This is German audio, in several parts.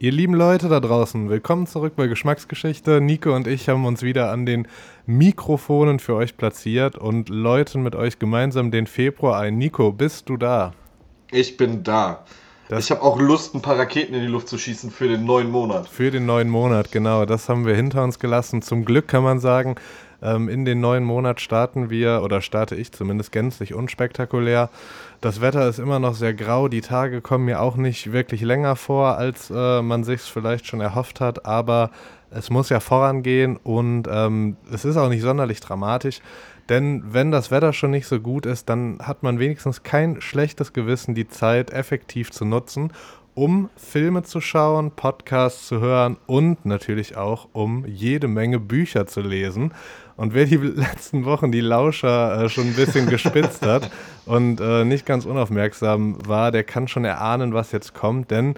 Ihr lieben Leute da draußen, willkommen zurück bei Geschmacksgeschichte. Nico und ich haben uns wieder an den Mikrofonen für euch platziert und läuten mit euch gemeinsam den Februar ein. Nico, bist du da? Ich bin da. Das ich habe auch Lust, ein paar Raketen in die Luft zu schießen für den neuen Monat. Für den neuen Monat, genau. Das haben wir hinter uns gelassen. Zum Glück kann man sagen, ähm, in den neuen Monat starten wir, oder starte ich zumindest gänzlich unspektakulär. Das Wetter ist immer noch sehr grau, die Tage kommen mir auch nicht wirklich länger vor, als äh, man sich vielleicht schon erhofft hat, aber es muss ja vorangehen und ähm, es ist auch nicht sonderlich dramatisch. Denn wenn das Wetter schon nicht so gut ist, dann hat man wenigstens kein schlechtes Gewissen, die Zeit effektiv zu nutzen um Filme zu schauen, Podcasts zu hören und natürlich auch um jede Menge Bücher zu lesen. Und wer die letzten Wochen die Lauscher äh, schon ein bisschen gespitzt hat und äh, nicht ganz unaufmerksam war, der kann schon erahnen, was jetzt kommt, denn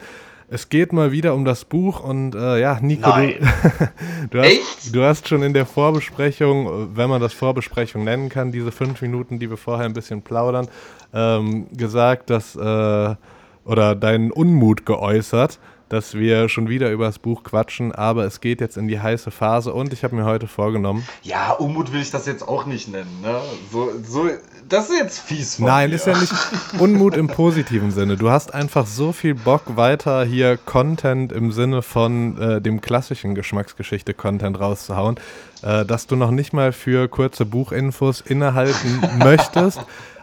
es geht mal wieder um das Buch und äh, ja, Nico, du, du, hast, du, hast, schon in der Vorbesprechung, wenn man das Vorbesprechung nennen kann, diese fünf Minuten, die wir vorher ein bisschen plaudern, ähm, gesagt, dass äh, oder deinen Unmut geäußert, dass wir schon wieder über das Buch quatschen, aber es geht jetzt in die heiße Phase und ich habe mir heute vorgenommen. Ja, Unmut will ich das jetzt auch nicht nennen, ne? So, so, das ist jetzt fies von Nein, mir. ist ja nicht Unmut im positiven Sinne. Du hast einfach so viel Bock, weiter hier Content im Sinne von äh, dem klassischen Geschmacksgeschichte-Content rauszuhauen, äh, dass du noch nicht mal für kurze Buchinfos innehalten möchtest.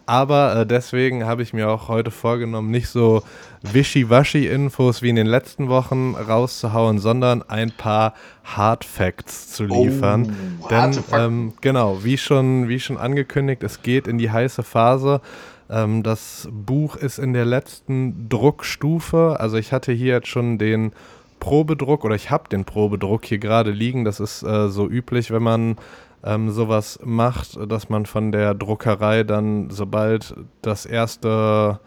Aber äh, deswegen habe ich mir auch heute vorgenommen, nicht so wischiwaschi-Infos wie in den letzten Wochen rauszuhauen, sondern ein paar Hard Facts zu liefern. Oh, Denn ähm, genau, wie schon, wie schon angekündigt, es geht in die heiße Phase. Ähm, das Buch ist in der letzten Druckstufe. Also ich hatte hier jetzt schon den Probedruck oder ich habe den Probedruck hier gerade liegen. Das ist äh, so üblich, wenn man ähm, sowas macht, dass man von der Druckerei dann, sobald das erste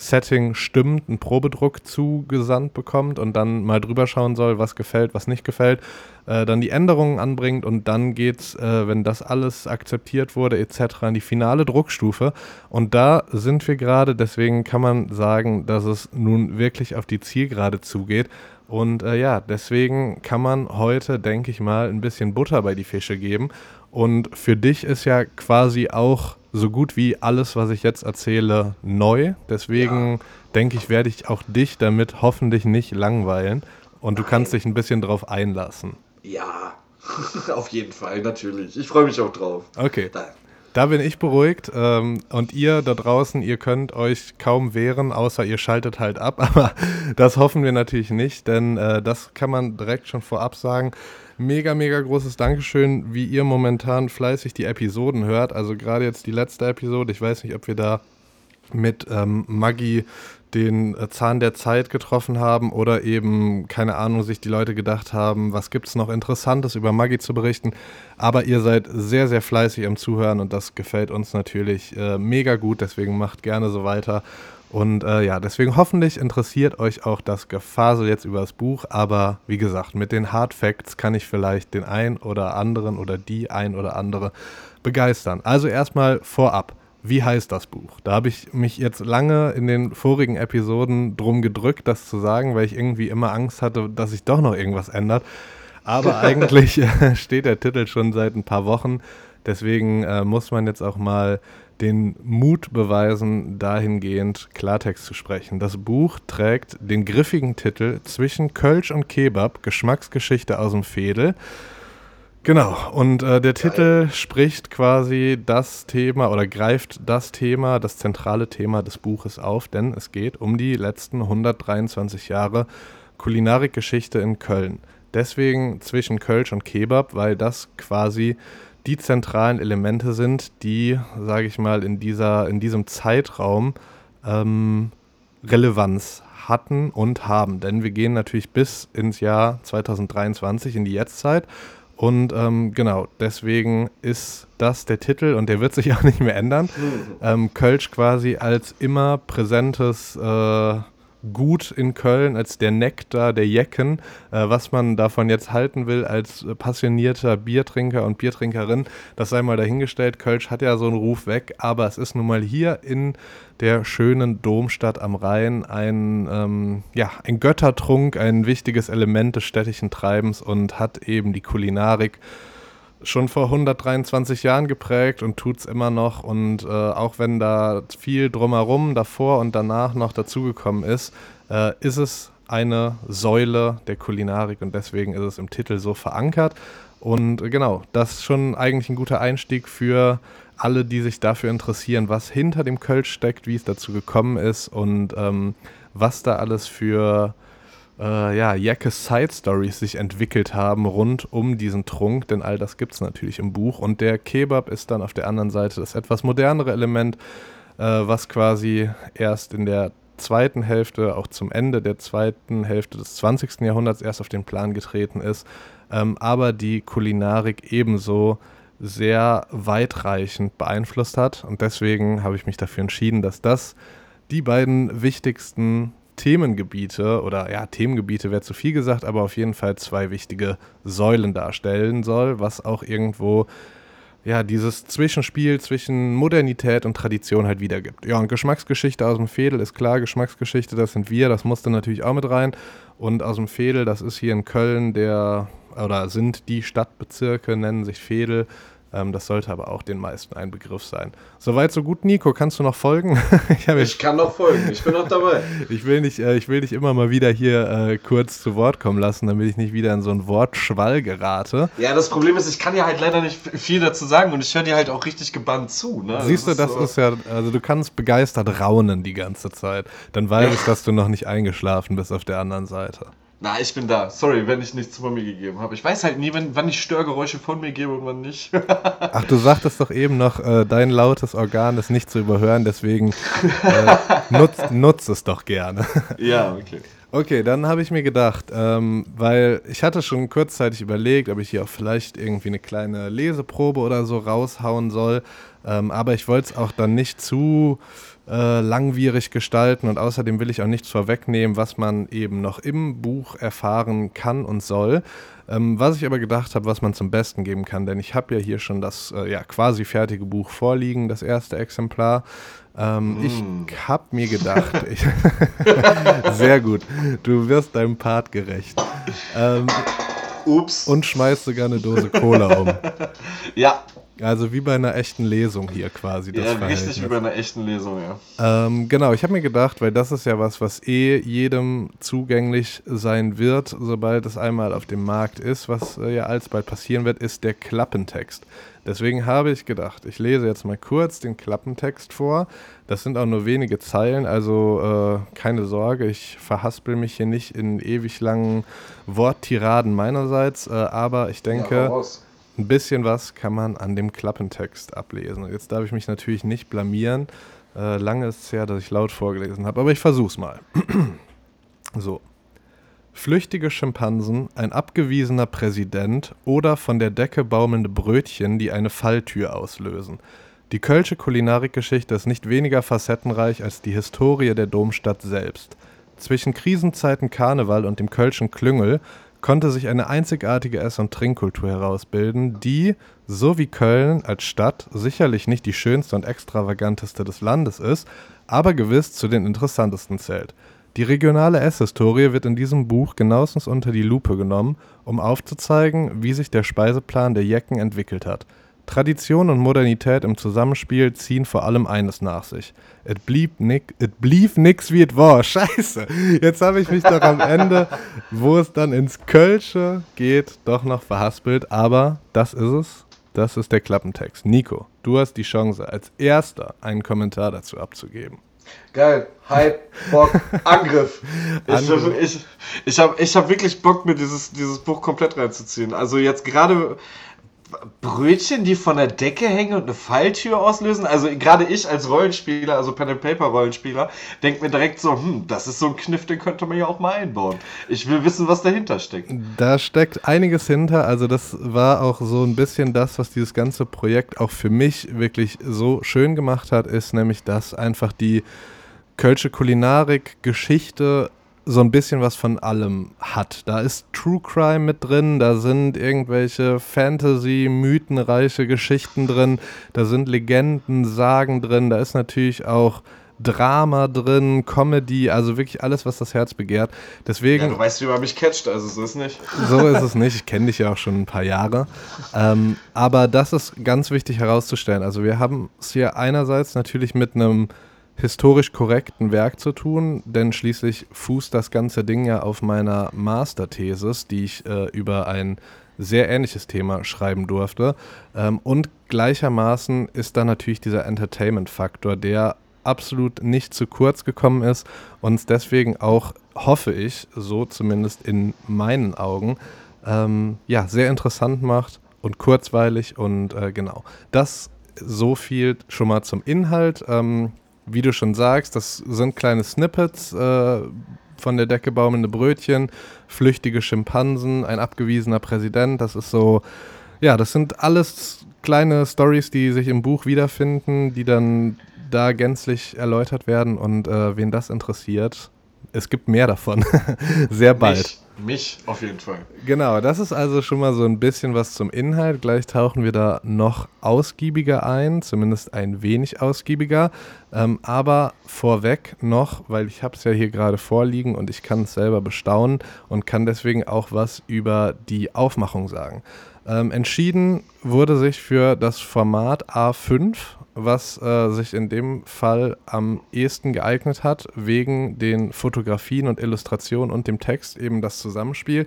Setting stimmt, einen Probedruck zugesandt bekommt und dann mal drüber schauen soll, was gefällt, was nicht gefällt, äh, dann die Änderungen anbringt und dann geht's, äh, wenn das alles akzeptiert wurde, etc., in die finale Druckstufe. Und da sind wir gerade, deswegen kann man sagen, dass es nun wirklich auf die Zielgerade zugeht. Und äh, ja, deswegen kann man heute, denke ich mal, ein bisschen Butter bei die Fische geben und für dich ist ja quasi auch so gut wie alles, was ich jetzt erzähle, neu. Deswegen ja. denke ich, werde ich auch dich damit hoffentlich nicht langweilen. Und Nein. du kannst dich ein bisschen drauf einlassen. Ja, auf jeden Fall, natürlich. Ich freue mich auch drauf. Okay. Da. Da bin ich beruhigt. Ähm, und ihr da draußen, ihr könnt euch kaum wehren, außer ihr schaltet halt ab. Aber das hoffen wir natürlich nicht, denn äh, das kann man direkt schon vorab sagen mega, mega großes Dankeschön, wie ihr momentan fleißig die Episoden hört. Also gerade jetzt die letzte Episode. Ich weiß nicht, ob wir da mit ähm, Maggi den äh, Zahn der Zeit getroffen haben oder eben, keine Ahnung, sich die Leute gedacht haben, was gibt es noch Interessantes über Maggi zu berichten. Aber ihr seid sehr, sehr fleißig am Zuhören und das gefällt uns natürlich äh, mega gut. Deswegen macht gerne so weiter. Und äh, ja, deswegen hoffentlich interessiert euch auch das Gefasel jetzt über das Buch. Aber wie gesagt, mit den Hard Facts kann ich vielleicht den ein oder anderen oder die ein oder andere begeistern. Also erstmal vorab. Wie heißt das Buch? Da habe ich mich jetzt lange in den vorigen Episoden drum gedrückt, das zu sagen, weil ich irgendwie immer Angst hatte, dass sich doch noch irgendwas ändert. Aber eigentlich steht der Titel schon seit ein paar Wochen. Deswegen äh, muss man jetzt auch mal den Mut beweisen, dahingehend Klartext zu sprechen. Das Buch trägt den griffigen Titel Zwischen Kölsch und Kebab, Geschmacksgeschichte aus dem Fädel. Genau, und äh, der Titel spricht quasi das Thema oder greift das Thema, das zentrale Thema des Buches auf, denn es geht um die letzten 123 Jahre Kulinarikgeschichte in Köln. Deswegen zwischen Kölsch und Kebab, weil das quasi die zentralen Elemente sind, die, sage ich mal, in, dieser, in diesem Zeitraum ähm, Relevanz hatten und haben. Denn wir gehen natürlich bis ins Jahr 2023, in die Jetztzeit. Und ähm, genau, deswegen ist das der Titel und der wird sich auch nicht mehr ändern. Ähm, Kölsch quasi als immer präsentes äh, Gut in Köln, als der Nektar der Jecken. Äh, was man davon jetzt halten will als passionierter Biertrinker und Biertrinkerin, das sei mal dahingestellt. Kölsch hat ja so einen Ruf weg, aber es ist nun mal hier in der schönen Domstadt am Rhein ein, ähm, ja, ein Göttertrunk, ein wichtiges Element des städtischen Treibens und hat eben die Kulinarik schon vor 123 Jahren geprägt und tut es immer noch. Und äh, auch wenn da viel drumherum, davor und danach noch dazugekommen ist, äh, ist es eine Säule der Kulinarik und deswegen ist es im Titel so verankert. Und äh, genau, das ist schon eigentlich ein guter Einstieg für alle, die sich dafür interessieren, was hinter dem Kölsch steckt, wie es dazu gekommen ist und ähm, was da alles für äh, ja, Jacke Side Stories sich entwickelt haben rund um diesen Trunk, denn all das gibt es natürlich im Buch. Und der Kebab ist dann auf der anderen Seite das etwas modernere Element, äh, was quasi erst in der zweiten Hälfte, auch zum Ende der zweiten Hälfte des 20. Jahrhunderts erst auf den Plan getreten ist, ähm, aber die Kulinarik ebenso sehr weitreichend beeinflusst hat. Und deswegen habe ich mich dafür entschieden, dass das die beiden wichtigsten Themengebiete oder ja, Themengebiete wäre zu viel gesagt, aber auf jeden Fall zwei wichtige Säulen darstellen soll, was auch irgendwo ja, dieses Zwischenspiel zwischen Modernität und Tradition halt wiedergibt. Ja, und Geschmacksgeschichte aus dem Fädel ist klar, Geschmacksgeschichte, das sind wir, das musste natürlich auch mit rein. Und aus dem Fädel, das ist hier in Köln der, oder sind die Stadtbezirke, nennen sich Fädel. Ähm, das sollte aber auch den meisten ein Begriff sein. Soweit, so gut, Nico. Kannst du noch folgen? ich, ich kann noch folgen. Ich bin noch dabei. ich, will nicht, äh, ich will dich immer mal wieder hier äh, kurz zu Wort kommen lassen, damit ich nicht wieder in so einen Wortschwall gerate. Ja, das Problem ist, ich kann ja halt leider nicht viel dazu sagen und ich höre dir halt auch richtig gebannt zu. Ne? Siehst du, das, ist, so ist ja, also du kannst begeistert raunen die ganze Zeit. Dann weiß ich, dass du noch nicht eingeschlafen bist auf der anderen Seite. Na, ich bin da. Sorry, wenn ich nichts von mir gegeben habe. Ich weiß halt nie, wenn, wann ich Störgeräusche von mir gebe und wann nicht. Ach, du sagtest doch eben noch, äh, dein lautes Organ ist nicht zu überhören, deswegen äh, nutz, nutz es doch gerne. ja, okay. Okay, dann habe ich mir gedacht, ähm, weil ich hatte schon kurzzeitig überlegt, ob ich hier auch vielleicht irgendwie eine kleine Leseprobe oder so raushauen soll, ähm, aber ich wollte es auch dann nicht zu äh, langwierig gestalten und außerdem will ich auch nichts vorwegnehmen, was man eben noch im Buch erfahren kann und soll. Ähm, was ich aber gedacht habe, was man zum Besten geben kann, denn ich habe ja hier schon das äh, ja, quasi fertige Buch vorliegen, das erste Exemplar. Ähm, mm. Ich habe mir gedacht, ich sehr gut, du wirst deinem Part gerecht. Ähm, Ups. Und schmeißt sogar eine Dose Cola um. ja, also wie bei einer echten Lesung hier quasi. Das ja, richtig wie bei einer echten Lesung, ja. Ähm, genau, ich habe mir gedacht, weil das ist ja was, was eh jedem zugänglich sein wird, sobald es einmal auf dem Markt ist, was äh, ja alsbald passieren wird, ist der Klappentext. Deswegen habe ich gedacht, ich lese jetzt mal kurz den Klappentext vor. Das sind auch nur wenige Zeilen, also äh, keine Sorge, ich verhaspel mich hier nicht in ewig langen Worttiraden meinerseits, äh, aber ich denke... Ja, ein bisschen was kann man an dem Klappentext ablesen. Und jetzt darf ich mich natürlich nicht blamieren. Äh, lange ist es her, dass ich laut vorgelesen habe, aber ich versuch's mal. so. Flüchtige Schimpansen, ein abgewiesener Präsident oder von der Decke baumelnde Brötchen, die eine Falltür auslösen. Die Kölsche Kulinarikgeschichte ist nicht weniger facettenreich als die Historie der Domstadt selbst. Zwischen Krisenzeiten Karneval und dem Kölschen Klüngel konnte sich eine einzigartige Ess- und Trinkkultur herausbilden, die, so wie Köln als Stadt, sicherlich nicht die schönste und extravaganteste des Landes ist, aber gewiss zu den interessantesten zählt. Die regionale Esshistorie wird in diesem Buch genauestens unter die Lupe genommen, um aufzuzeigen, wie sich der Speiseplan der Jecken entwickelt hat – Tradition und Modernität im Zusammenspiel ziehen vor allem eines nach sich. It blieb, nick, it blieb nix wie it war. Scheiße. Jetzt habe ich mich doch am Ende, wo es dann ins Kölsche geht, doch noch verhaspelt. Aber das ist es. Das ist der Klappentext. Nico, du hast die Chance, als erster einen Kommentar dazu abzugeben. Geil. Hype, Bock, Angriff. Ich, ich, ich habe ich hab wirklich Bock, mir dieses, dieses Buch komplett reinzuziehen. Also jetzt gerade Brötchen, die von der Decke hängen und eine Falltür auslösen. Also gerade ich als Rollenspieler, also Pen and Paper Rollenspieler, denke mir direkt so, hm, das ist so ein Kniff, den könnte man ja auch mal einbauen. Ich will wissen, was dahinter steckt. Da steckt einiges hinter. Also das war auch so ein bisschen das, was dieses ganze Projekt auch für mich wirklich so schön gemacht hat, ist nämlich, dass einfach die Kölsche Kulinarik, Geschichte, so ein bisschen was von allem hat. Da ist True Crime mit drin, da sind irgendwelche Fantasy, mythenreiche Geschichten drin, da sind Legenden, Sagen drin, da ist natürlich auch Drama drin, Comedy, also wirklich alles, was das Herz begehrt. Deswegen. Ja, du weißt, wie man mich catcht, also so ist es nicht. So ist es nicht. Ich kenne dich ja auch schon ein paar Jahre. Ähm, aber das ist ganz wichtig herauszustellen. Also wir haben es hier einerseits natürlich mit einem historisch korrekten Werk zu tun, denn schließlich fußt das ganze Ding ja auf meiner Masterthesis, die ich äh, über ein sehr ähnliches Thema schreiben durfte. Ähm, und gleichermaßen ist da natürlich dieser Entertainment-Faktor, der absolut nicht zu kurz gekommen ist und es deswegen auch, hoffe ich, so zumindest in meinen Augen, ähm, ja, sehr interessant macht und kurzweilig und äh, genau. Das so viel schon mal zum Inhalt. Ähm, wie du schon sagst, das sind kleine Snippets äh, von der Decke baumelnde Brötchen, flüchtige Schimpansen, ein abgewiesener Präsident. Das ist so, ja, das sind alles kleine Stories, die sich im Buch wiederfinden, die dann da gänzlich erläutert werden und äh, wen das interessiert, es gibt mehr davon. Sehr bald. Mich, mich auf jeden Fall. Genau, das ist also schon mal so ein bisschen was zum Inhalt. Gleich tauchen wir da noch ausgiebiger ein, zumindest ein wenig ausgiebiger. Ähm, aber vorweg noch, weil ich habe es ja hier gerade vorliegen und ich kann es selber bestaunen und kann deswegen auch was über die Aufmachung sagen. Ähm, entschieden wurde sich für das Format A5 was äh, sich in dem Fall am ehesten geeignet hat, wegen den Fotografien und Illustrationen und dem Text, eben das Zusammenspiel.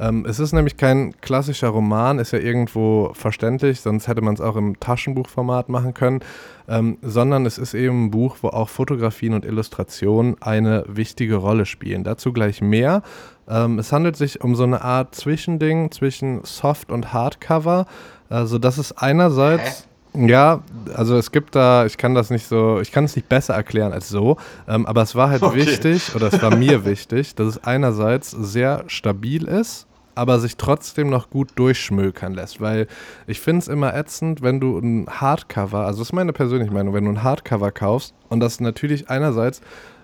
Ähm, es ist nämlich kein klassischer Roman, ist ja irgendwo verständlich, sonst hätte man es auch im Taschenbuchformat machen können, ähm, sondern es ist eben ein Buch, wo auch Fotografien und Illustrationen eine wichtige Rolle spielen. Dazu gleich mehr. Ähm, es handelt sich um so eine Art Zwischending zwischen Soft- und Hardcover. Also das ist einerseits... Hä? Ja, also es gibt da, ich kann das nicht so, ich kann es nicht besser erklären als so, ähm, aber es war halt okay. wichtig, oder es war mir wichtig, dass es einerseits sehr stabil ist, aber sich trotzdem noch gut durchschmökern lässt, weil ich finde es immer ätzend, wenn du ein Hardcover, also das ist meine persönliche Meinung, wenn du ein Hardcover kaufst und das natürlich einerseits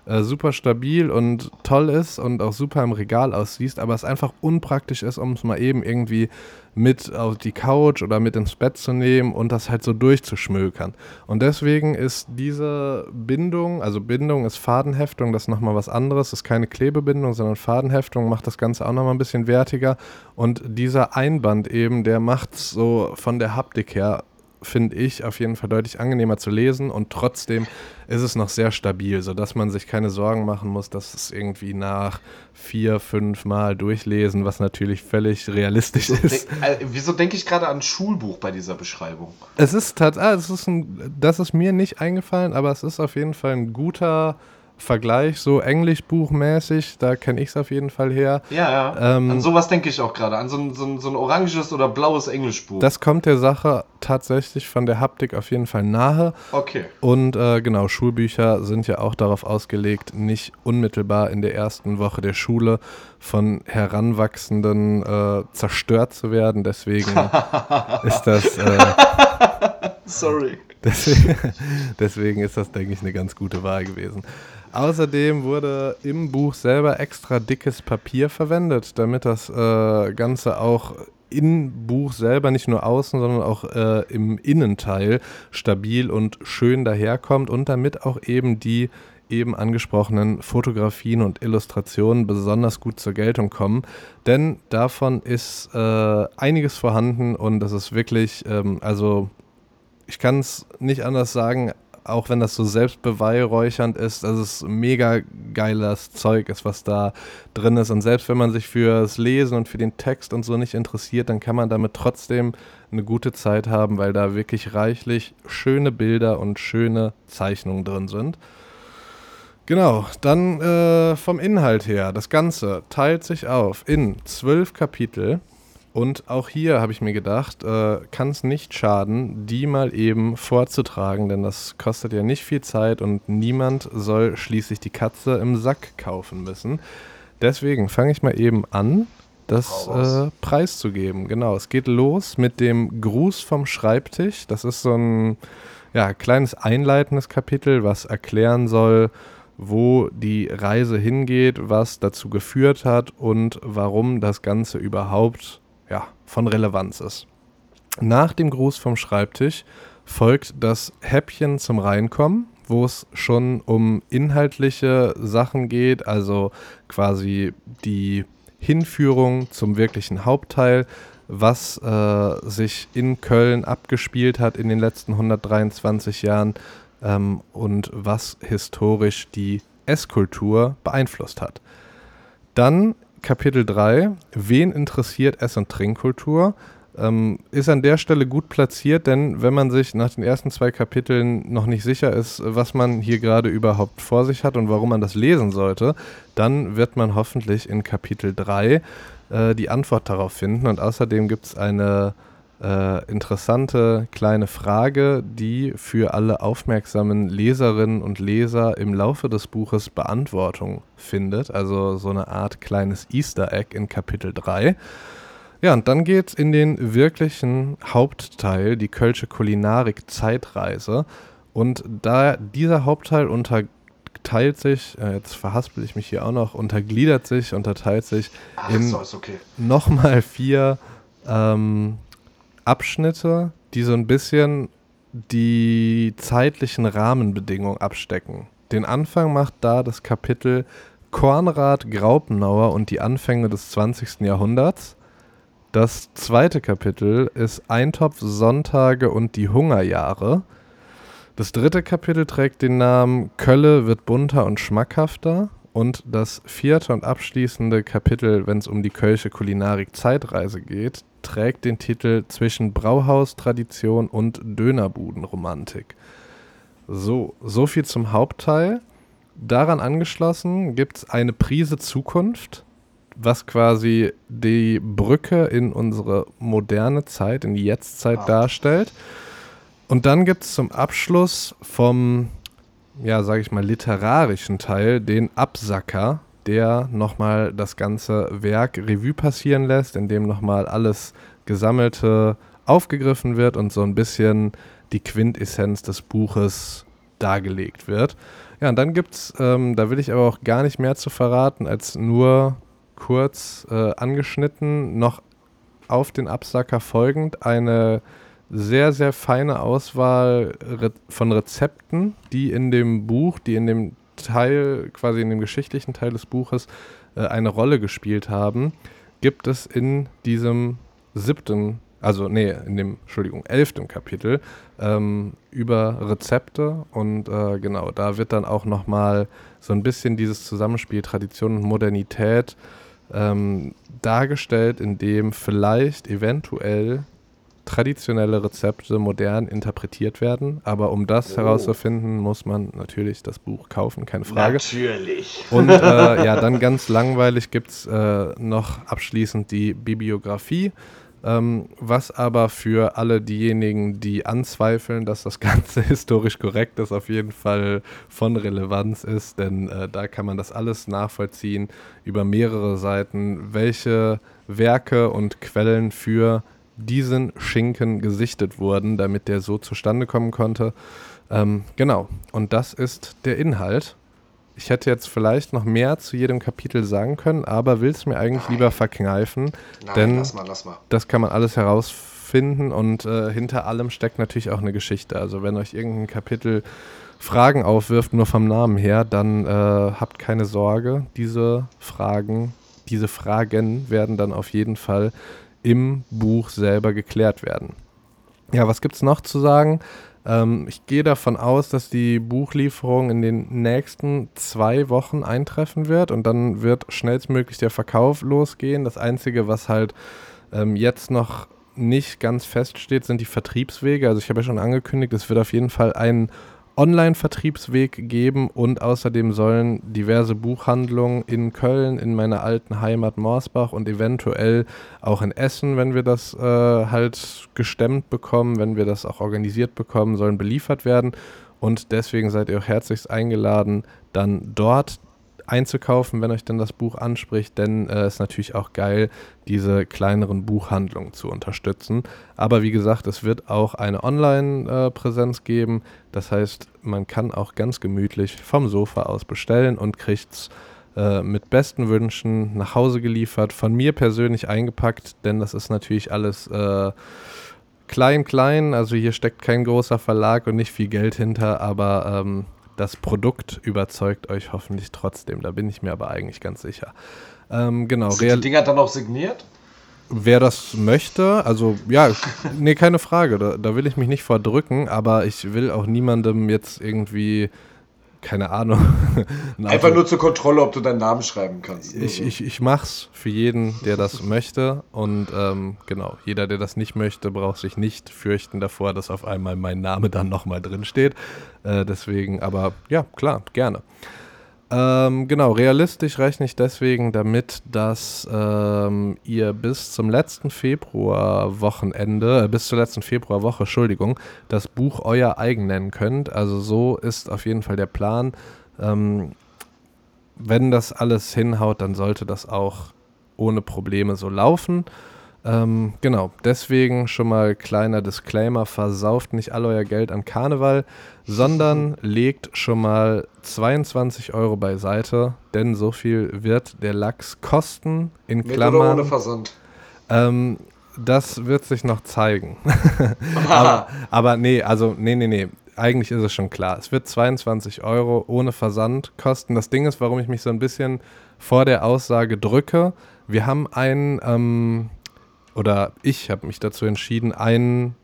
äh, super stabil und toll ist und auch super im Regal aussieht, aber es einfach unpraktisch ist, um es mal eben irgendwie mit auf die Couch oder mit ins Bett zu nehmen und das halt so durchzuschmökern. Und deswegen ist diese Bindung, also Bindung ist Fadenheftung, das ist nochmal was anderes, ist keine Klebebindung, sondern Fadenheftung macht das Ganze auch nochmal ein bisschen wertiger. Und dieser Einband eben, der macht es so von der Haptik her finde ich, auf jeden Fall deutlich angenehmer zu lesen und trotzdem ist es noch sehr stabil, sodass man sich keine Sorgen machen muss, dass es irgendwie nach vier, fünf Mal durchlesen, was natürlich völlig realistisch wieso ist. De äh, wieso denke ich gerade an Schulbuch bei dieser Beschreibung? Es ist tatsächlich, ah, das ist mir nicht eingefallen, aber es ist auf jeden Fall ein guter Vergleich, so Englischbuchmäßig, da kenne ich es auf jeden Fall her. Ja, ja. Ähm, an sowas denke ich auch gerade, an so ein, so, ein, so ein oranges oder blaues Englischbuch. Das kommt der Sache tatsächlich von der Haptik auf jeden Fall nahe. Okay. Und äh, genau, Schulbücher sind ja auch darauf ausgelegt, nicht unmittelbar in der ersten Woche der Schule von Heranwachsenden äh, zerstört zu werden. Deswegen ist das. Äh, Sorry. Deswegen, deswegen ist das, denke ich, eine ganz gute Wahl gewesen. Außerdem wurde im Buch selber extra dickes Papier verwendet, damit das äh, Ganze auch im Buch selber, nicht nur außen, sondern auch äh, im Innenteil stabil und schön daherkommt und damit auch eben die eben angesprochenen Fotografien und Illustrationen besonders gut zur Geltung kommen. Denn davon ist äh, einiges vorhanden und das ist wirklich, ähm, also ich kann es nicht anders sagen, auch wenn das so selbstbeweihräuchernd ist, dass es mega geiles Zeug ist, was da drin ist. Und selbst wenn man sich fürs Lesen und für den Text und so nicht interessiert, dann kann man damit trotzdem eine gute Zeit haben, weil da wirklich reichlich schöne Bilder und schöne Zeichnungen drin sind. Genau, dann äh, vom Inhalt her. Das Ganze teilt sich auf in zwölf Kapitel und auch hier habe ich mir gedacht, äh, kann es nicht schaden, die mal eben vorzutragen, denn das kostet ja nicht viel Zeit und niemand soll schließlich die Katze im Sack kaufen müssen. Deswegen fange ich mal eben an, das äh, preiszugeben. Genau, es geht los mit dem Gruß vom Schreibtisch. Das ist so ein ja, kleines einleitendes Kapitel, was erklären soll, wo die Reise hingeht, was dazu geführt hat und warum das Ganze überhaupt von Relevanz ist. Nach dem Gruß vom Schreibtisch folgt das Häppchen zum Reinkommen, wo es schon um inhaltliche Sachen geht, also quasi die Hinführung zum wirklichen Hauptteil, was äh, sich in Köln abgespielt hat in den letzten 123 Jahren ähm, und was historisch die Esskultur beeinflusst hat. Dann Kapitel 3, wen interessiert Ess- und Trinkkultur? Ähm, ist an der Stelle gut platziert, denn wenn man sich nach den ersten zwei Kapiteln noch nicht sicher ist, was man hier gerade überhaupt vor sich hat und warum man das lesen sollte, dann wird man hoffentlich in Kapitel 3 äh, die Antwort darauf finden. Und außerdem gibt es eine äh, interessante kleine Frage, die für alle aufmerksamen Leserinnen und Leser im Laufe des Buches Beantwortung findet. Also so eine Art kleines Easter Egg in Kapitel 3. Ja, und dann geht es in den wirklichen Hauptteil, die Kölsche Kulinarik Zeitreise. Und da dieser Hauptteil unterteilt sich, äh, jetzt verhaspel ich mich hier auch noch, untergliedert sich, unterteilt sich Ach, in okay. nochmal vier ähm, Abschnitte, die so ein bisschen die zeitlichen Rahmenbedingungen abstecken. Den Anfang macht da das Kapitel Kornrad Graupenauer und die Anfänge des 20. Jahrhunderts. Das zweite Kapitel ist Eintopf Sonntage und die Hungerjahre. Das dritte Kapitel trägt den Namen Kölle wird bunter und schmackhafter. Und das vierte und abschließende Kapitel, wenn es um die Kölsche Kulinarik Zeitreise geht, trägt den Titel Zwischen Brauhaustradition und Dönerbudenromantik. So, so viel zum Hauptteil. Daran angeschlossen gibt es eine Prise Zukunft was quasi die Brücke in unsere moderne Zeit, in die Jetztzeit ah. darstellt. Und dann gibt es zum Abschluss vom, ja, sage ich mal, literarischen Teil den Absacker, der nochmal das ganze Werk Revue passieren lässt, in dem nochmal alles Gesammelte aufgegriffen wird und so ein bisschen die Quintessenz des Buches dargelegt wird. Ja, und dann gibt es, ähm, da will ich aber auch gar nicht mehr zu verraten, als nur kurz äh, angeschnitten, noch auf den Absacker folgend eine sehr, sehr feine Auswahl von Rezepten, die in dem Buch, die in dem Teil, quasi in dem geschichtlichen Teil des Buches äh, eine Rolle gespielt haben, gibt es in diesem siebten, also nee, in dem, Entschuldigung, elften Kapitel ähm, über Rezepte und äh, genau, da wird dann auch nochmal so ein bisschen dieses Zusammenspiel Tradition und Modernität ähm, dargestellt, in dem vielleicht eventuell traditionelle Rezepte modern interpretiert werden. Aber um das oh. herauszufinden, muss man natürlich das Buch kaufen, keine Frage. Natürlich. Und äh, ja, dann ganz langweilig gibt es äh, noch abschließend die Bibliografie. Ähm, was aber für alle diejenigen, die anzweifeln, dass das Ganze historisch korrekt ist, auf jeden Fall von Relevanz ist, denn äh, da kann man das alles nachvollziehen über mehrere Seiten, welche Werke und Quellen für diesen Schinken gesichtet wurden, damit der so zustande kommen konnte. Ähm, genau, und das ist der Inhalt. Ich hätte jetzt vielleicht noch mehr zu jedem Kapitel sagen können, aber will es mir eigentlich Nein. lieber verkneifen. Nein, denn lass mal, lass mal. das kann man alles herausfinden und äh, hinter allem steckt natürlich auch eine Geschichte. Also wenn euch irgendein Kapitel Fragen aufwirft, nur vom Namen her, dann äh, habt keine Sorge. Diese Fragen, diese Fragen werden dann auf jeden Fall im Buch selber geklärt werden. Ja, was gibt es noch zu sagen? Ähm, ich gehe davon aus, dass die Buchlieferung in den nächsten zwei Wochen eintreffen wird und dann wird schnellstmöglich der Verkauf losgehen. Das Einzige, was halt ähm, jetzt noch nicht ganz feststeht, sind die Vertriebswege. Also ich habe ja schon angekündigt, es wird auf jeden Fall einen Online-Vertriebsweg geben und außerdem sollen diverse Buchhandlungen in Köln, in meiner alten Heimat Morsbach und eventuell auch in Essen, wenn wir das äh, halt gestemmt bekommen, wenn wir das auch organisiert bekommen, sollen beliefert werden. Und deswegen seid ihr auch herzlichst eingeladen, dann dort einzukaufen, wenn euch denn das Buch anspricht, denn es äh, ist natürlich auch geil, diese kleineren Buchhandlungen zu unterstützen. Aber wie gesagt, es wird auch eine Online-Präsenz geben. Das heißt, man kann auch ganz gemütlich vom Sofa aus bestellen und kriegt es äh, mit besten Wünschen nach Hause geliefert, von mir persönlich eingepackt, denn das ist natürlich alles äh, klein, klein. Also hier steckt kein großer Verlag und nicht viel Geld hinter, aber ähm, das Produkt überzeugt euch hoffentlich trotzdem. Da bin ich mir aber eigentlich ganz sicher. Ähm, genau. Sind die Dinger dann auch signiert? Wer das möchte, also ja, nee, keine Frage. Da, da will ich mich nicht vordrücken, aber ich will auch niemandem jetzt irgendwie keine Ahnung. Einfach nur zur Kontrolle, ob du deinen Namen schreiben kannst. Ich, ich, ich mach's für jeden, der das möchte. Und ähm, genau, jeder, der das nicht möchte, braucht sich nicht fürchten davor, dass auf einmal mein Name dann nochmal drin steht. Äh, deswegen, aber ja, klar, gerne. Ähm, genau, realistisch rechne ich deswegen damit, dass ähm, ihr bis zum letzten Februar-Wochenende, äh, bis zur letzten Februarwoche, Entschuldigung, das Buch euer eigen nennen könnt. Also so ist auf jeden Fall der Plan. Ähm, wenn das alles hinhaut, dann sollte das auch ohne Probleme so laufen. Ähm, genau, deswegen schon mal kleiner Disclaimer, versauft nicht all euer Geld an Karneval, sondern legt schon mal 22 Euro beiseite, denn so viel wird der Lachs kosten, in Mit Klammern. Oder ohne Versand? Ähm, das wird sich noch zeigen. aber, aber nee, also nee, nee, nee. Eigentlich ist es schon klar. Es wird 22 Euro ohne Versand kosten. Das Ding ist, warum ich mich so ein bisschen vor der Aussage drücke. Wir haben einen ähm, oder ich habe mich dazu entschieden, einen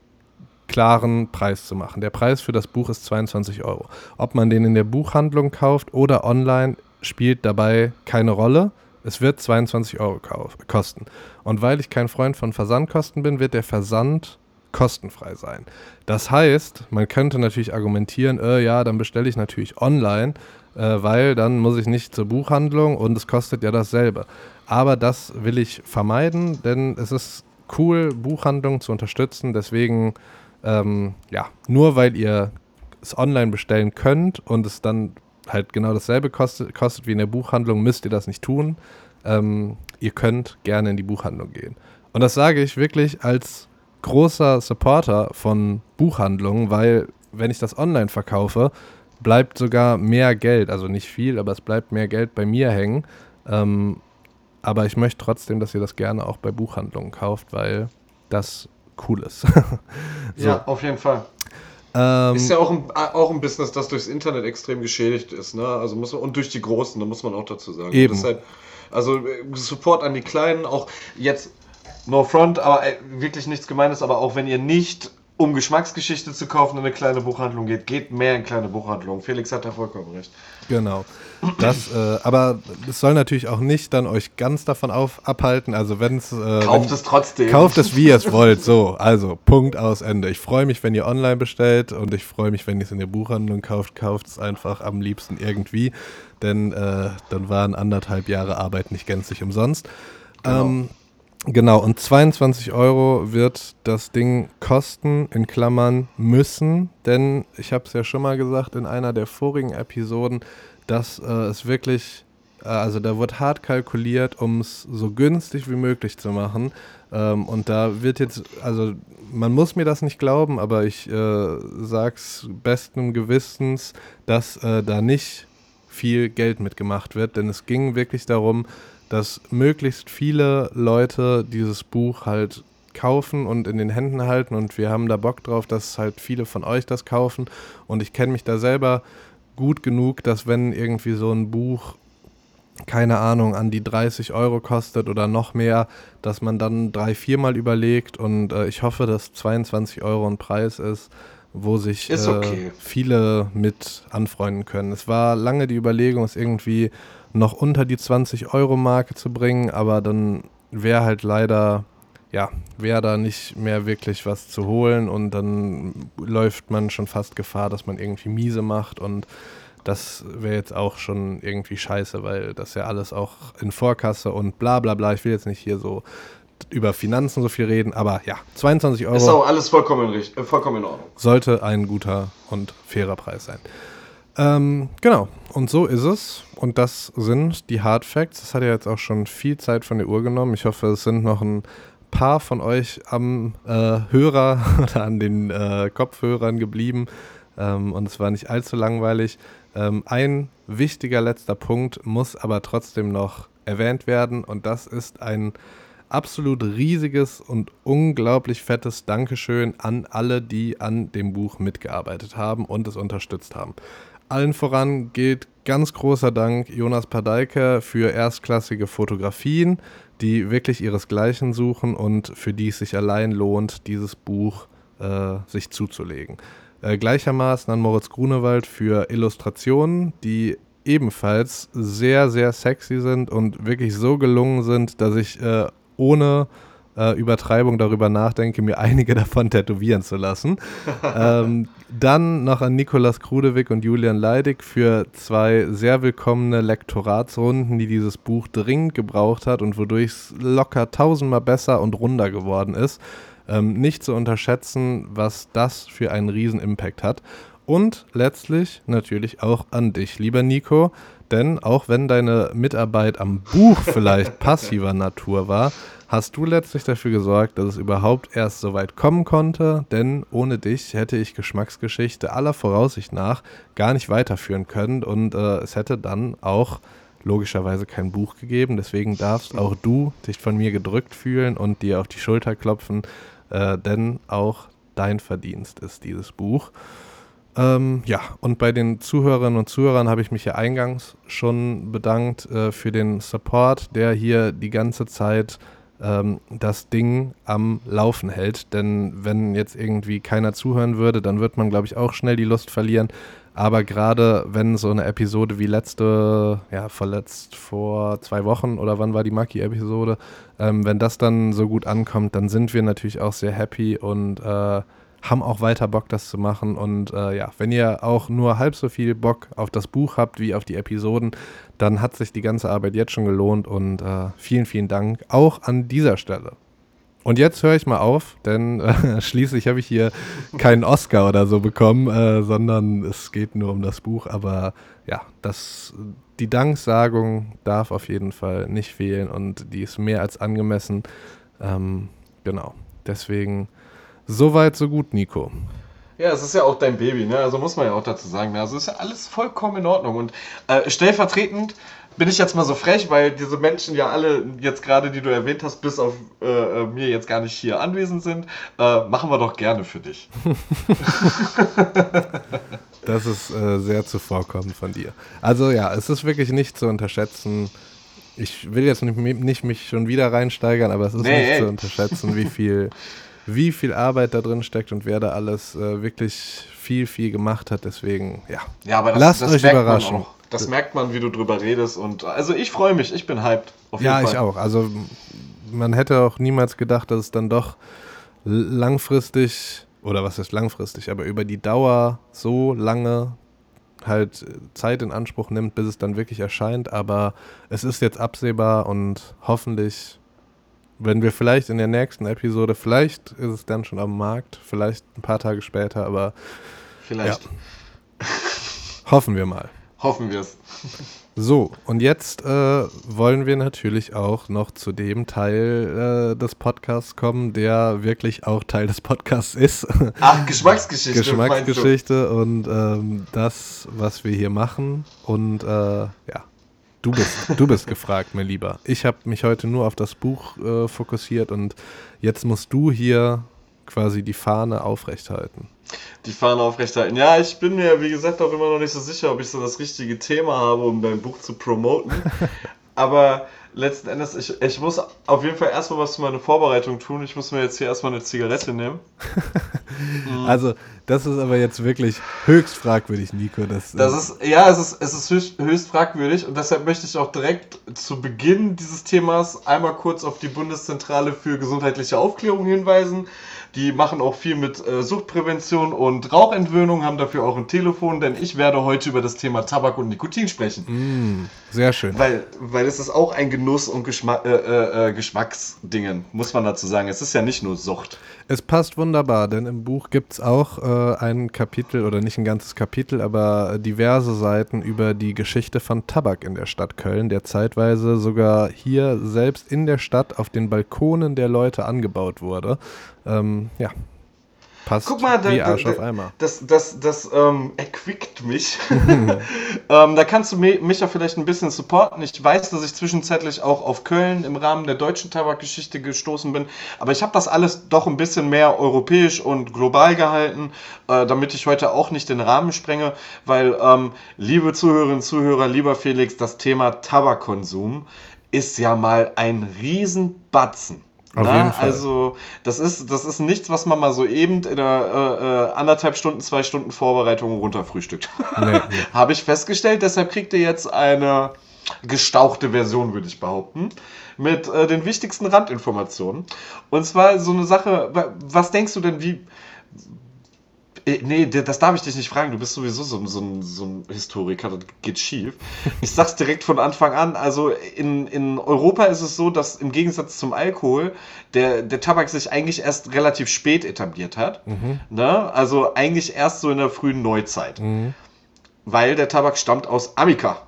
klaren Preis zu machen. Der Preis für das Buch ist 22 Euro. Ob man den in der Buchhandlung kauft oder online, spielt dabei keine Rolle. Es wird 22 Euro kosten. Und weil ich kein Freund von Versandkosten bin, wird der Versand kostenfrei sein. Das heißt, man könnte natürlich argumentieren, äh, ja, dann bestelle ich natürlich online, weil dann muss ich nicht zur Buchhandlung und es kostet ja dasselbe. Aber das will ich vermeiden, denn es ist cool, Buchhandlungen zu unterstützen. Deswegen, ähm, ja, nur weil ihr es online bestellen könnt und es dann halt genau dasselbe kostet, kostet wie in der Buchhandlung, müsst ihr das nicht tun. Ähm, ihr könnt gerne in die Buchhandlung gehen. Und das sage ich wirklich als großer Supporter von Buchhandlungen, weil wenn ich das online verkaufe, bleibt sogar mehr Geld, also nicht viel, aber es bleibt mehr Geld bei mir hängen. Ähm, aber ich möchte trotzdem, dass ihr das gerne auch bei Buchhandlungen kauft, weil das cool ist. so. Ja, auf jeden Fall. Ähm, ist ja auch ein, auch ein Business, das durchs Internet extrem geschädigt ist, ne? Also muss man, und durch die Großen, da muss man auch dazu sagen. Eben. Halt, also äh, Support an die Kleinen, auch jetzt No Front, aber äh, wirklich nichts Gemeines, aber auch wenn ihr nicht um Geschmacksgeschichte zu kaufen in eine kleine Buchhandlung geht, geht mehr in kleine Buchhandlungen. Felix hat da vollkommen recht. Genau. Das, äh, aber es soll natürlich auch nicht dann euch ganz davon auf, abhalten. Also wenn es. Äh, kauft wenn, es trotzdem. Kauft es, wie ihr es wollt. So, also Punkt aus Ende. Ich freue mich, wenn ihr online bestellt und ich freue mich, wenn ihr es in der Buchhandlung kauft. Kauft es einfach am liebsten irgendwie. Denn äh, dann waren anderthalb Jahre Arbeit nicht gänzlich umsonst. Genau. Ähm, Genau, und 22 Euro wird das Ding kosten, in Klammern müssen, denn ich habe es ja schon mal gesagt in einer der vorigen Episoden, dass äh, es wirklich, äh, also da wird hart kalkuliert, um es so günstig wie möglich zu machen. Ähm, und da wird jetzt, also man muss mir das nicht glauben, aber ich äh, sag's besten Gewissens, dass äh, da nicht viel Geld mitgemacht wird, denn es ging wirklich darum, dass möglichst viele Leute dieses Buch halt kaufen und in den Händen halten und wir haben da Bock drauf, dass halt viele von euch das kaufen und ich kenne mich da selber gut genug, dass wenn irgendwie so ein Buch keine Ahnung, an die 30 Euro kostet oder noch mehr, dass man dann drei, viermal überlegt und äh, ich hoffe, dass 22 Euro ein Preis ist, wo sich ist okay. äh, viele mit anfreunden können. Es war lange die Überlegung, es irgendwie noch unter die 20-Euro-Marke zu bringen, aber dann wäre halt leider, ja, wäre da nicht mehr wirklich was zu holen und dann läuft man schon fast Gefahr, dass man irgendwie miese macht und das wäre jetzt auch schon irgendwie scheiße, weil das ja alles auch in Vorkasse und bla bla bla. Ich will jetzt nicht hier so über Finanzen so viel reden, aber ja, 22 Euro. Ist auch alles vollkommen, richtig, äh, vollkommen in Ordnung. Sollte ein guter und fairer Preis sein. Ähm, genau, und so ist es. Und das sind die Hard Facts. Das hat ja jetzt auch schon viel Zeit von der Uhr genommen. Ich hoffe, es sind noch ein paar von euch am äh, Hörer oder an den äh, Kopfhörern geblieben. Ähm, und es war nicht allzu langweilig. Ähm, ein wichtiger letzter Punkt muss aber trotzdem noch erwähnt werden. Und das ist ein absolut riesiges und unglaublich fettes Dankeschön an alle, die an dem Buch mitgearbeitet haben und es unterstützt haben. Allen voran gilt ganz großer Dank Jonas Padeike für erstklassige Fotografien, die wirklich ihresgleichen suchen und für die es sich allein lohnt, dieses Buch äh, sich zuzulegen. Äh, gleichermaßen an Moritz Grunewald für Illustrationen, die ebenfalls sehr, sehr sexy sind und wirklich so gelungen sind, dass ich äh, ohne äh, Übertreibung darüber nachdenke, mir einige davon tätowieren zu lassen. ähm, dann noch an Nikolas Krudewig und Julian Leidig für zwei sehr willkommene Lektoratsrunden, die dieses Buch dringend gebraucht hat und wodurch es locker tausendmal besser und runder geworden ist. Ähm, nicht zu unterschätzen, was das für einen riesen Impact hat. Und letztlich natürlich auch an dich, lieber Nico, denn auch wenn deine Mitarbeit am Buch vielleicht passiver Natur war, hast du letztlich dafür gesorgt, dass es überhaupt erst so weit kommen konnte, denn ohne dich hätte ich Geschmacksgeschichte aller Voraussicht nach gar nicht weiterführen können und äh, es hätte dann auch logischerweise kein Buch gegeben. Deswegen darfst auch du dich von mir gedrückt fühlen und dir auf die Schulter klopfen, äh, denn auch dein Verdienst ist dieses Buch. Ähm, ja, und bei den Zuhörerinnen und Zuhörern habe ich mich ja eingangs schon bedankt äh, für den Support, der hier die ganze Zeit ähm, das Ding am Laufen hält. Denn wenn jetzt irgendwie keiner zuhören würde, dann wird man, glaube ich, auch schnell die Lust verlieren. Aber gerade wenn so eine Episode wie letzte, ja, verletzt vor zwei Wochen oder wann war die Maki-Episode, ähm, wenn das dann so gut ankommt, dann sind wir natürlich auch sehr happy und äh, haben auch weiter Bock, das zu machen. Und äh, ja, wenn ihr auch nur halb so viel Bock auf das Buch habt wie auf die Episoden, dann hat sich die ganze Arbeit jetzt schon gelohnt und äh, vielen, vielen Dank auch an dieser Stelle. Und jetzt höre ich mal auf, denn äh, schließlich habe ich hier keinen Oscar oder so bekommen, äh, sondern es geht nur um das Buch. Aber ja, das, die Danksagung darf auf jeden Fall nicht fehlen und die ist mehr als angemessen. Ähm, genau, deswegen Soweit, so gut, Nico. Ja, es ist ja auch dein Baby, ne? Also muss man ja auch dazu sagen. Ne? Also ist ja alles vollkommen in Ordnung. Und äh, stellvertretend bin ich jetzt mal so frech, weil diese Menschen ja alle jetzt gerade, die du erwähnt hast, bis auf äh, äh mir jetzt gar nicht hier anwesend sind, äh, machen wir doch gerne für dich. das ist äh, sehr zuvorkommend von dir. Also ja, es ist wirklich nicht zu unterschätzen. Ich will jetzt nicht, nicht mich schon wieder reinsteigern, aber es ist nee, nicht ey. zu unterschätzen, wie viel wie viel Arbeit da drin steckt und wer da alles äh, wirklich viel, viel gemacht hat. Deswegen, ja. Ja, aber das, Lasst das euch überraschen. Das merkt man, wie du drüber redest. Und also ich freue mich, ich bin hyped. ja, ich auch. Also man hätte auch niemals gedacht, dass es dann doch langfristig, oder was ist langfristig, aber über die Dauer so lange halt Zeit in Anspruch nimmt, bis es dann wirklich erscheint. Aber es ist jetzt absehbar und hoffentlich wenn wir vielleicht in der nächsten Episode, vielleicht ist es dann schon am Markt, vielleicht ein paar Tage später, aber vielleicht. Ja. Hoffen wir mal. Hoffen wir es. So, und jetzt äh, wollen wir natürlich auch noch zu dem Teil äh, des Podcasts kommen, der wirklich auch Teil des Podcasts ist. Ach, Geschmacksgeschichte. Geschmacksgeschichte und ähm, das, was wir hier machen. Und äh, ja, Du bist, du bist gefragt, mein Lieber. Ich habe mich heute nur auf das Buch äh, fokussiert und jetzt musst du hier quasi die Fahne aufrechthalten. Die Fahne aufrechthalten. Ja, ich bin mir, wie gesagt, auch immer noch nicht so sicher, ob ich so das richtige Thema habe, um dein Buch zu promoten. Aber letzten Endes, ich, ich muss auf jeden Fall erstmal was zu meiner Vorbereitung tun. Ich muss mir jetzt hier erstmal eine Zigarette nehmen. also, das ist aber jetzt wirklich höchst fragwürdig, Nico. Das, das ist, ja, es ist, es ist höchst, höchst fragwürdig und deshalb möchte ich auch direkt zu Beginn dieses Themas einmal kurz auf die Bundeszentrale für gesundheitliche Aufklärung hinweisen. Die machen auch viel mit äh, Suchtprävention und Rauchentwöhnung, haben dafür auch ein Telefon, denn ich werde heute über das Thema Tabak und Nikotin sprechen. Mm, sehr schön. Weil, weil es ist auch ein Genuss- und Geschma äh, äh, äh, Geschmacksdingen, muss man dazu sagen. Es ist ja nicht nur Sucht. Es passt wunderbar, denn im Buch gibt es auch äh, ein Kapitel, oder nicht ein ganzes Kapitel, aber diverse Seiten über die Geschichte von Tabak in der Stadt Köln, der zeitweise sogar hier selbst in der Stadt auf den Balkonen der Leute angebaut wurde. Ähm, ja, Passt Guck mal, wie Arsch auf Eimer. Das, das, das ähm, erquickt mich. ähm, da kannst du mich ja vielleicht ein bisschen supporten. Ich weiß, dass ich zwischenzeitlich auch auf Köln im Rahmen der deutschen Tabakgeschichte gestoßen bin. Aber ich habe das alles doch ein bisschen mehr europäisch und global gehalten, äh, damit ich heute auch nicht den Rahmen sprenge. Weil, ähm, liebe Zuhörerinnen und Zuhörer, lieber Felix, das Thema Tabakkonsum ist ja mal ein Riesenbatzen. Auf Na, jeden Fall. Also, das ist, das ist nichts, was man mal so eben in einer äh, äh, anderthalb Stunden, zwei Stunden Vorbereitung runterfrühstückt. Nee, nee. Habe ich festgestellt, deshalb kriegt ihr jetzt eine gestauchte Version, würde ich behaupten, mit äh, den wichtigsten Randinformationen. Und zwar so eine Sache, was denkst du denn, wie, nee, das darf ich dich nicht fragen. Du bist sowieso so, so, ein, so ein Historiker, das geht schief. Ich sag's direkt von Anfang an. Also in, in Europa ist es so, dass im Gegensatz zum Alkohol der, der Tabak sich eigentlich erst relativ spät etabliert hat. Mhm. Ne? Also eigentlich erst so in der frühen Neuzeit. Mhm. Weil der Tabak stammt aus Amica.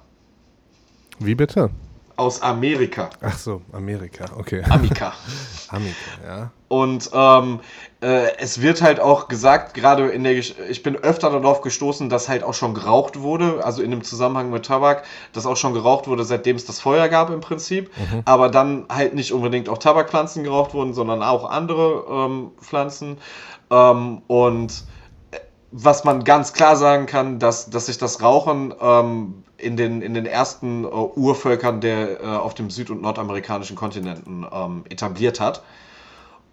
Wie bitte? aus Amerika. Ach so, Amerika, okay. Amica. Amica, ja. Und ähm, äh, es wird halt auch gesagt, gerade in der, ich bin öfter darauf gestoßen, dass halt auch schon geraucht wurde, also in dem Zusammenhang mit Tabak, dass auch schon geraucht wurde, seitdem es das Feuer gab im Prinzip. Mhm. Aber dann halt nicht unbedingt auch Tabakpflanzen geraucht wurden, sondern auch andere ähm, Pflanzen. Ähm, und äh, was man ganz klar sagen kann, dass, dass sich das Rauchen ähm, in den, in den ersten äh, Urvölkern der äh, auf dem süd- und nordamerikanischen Kontinenten ähm, etabliert hat.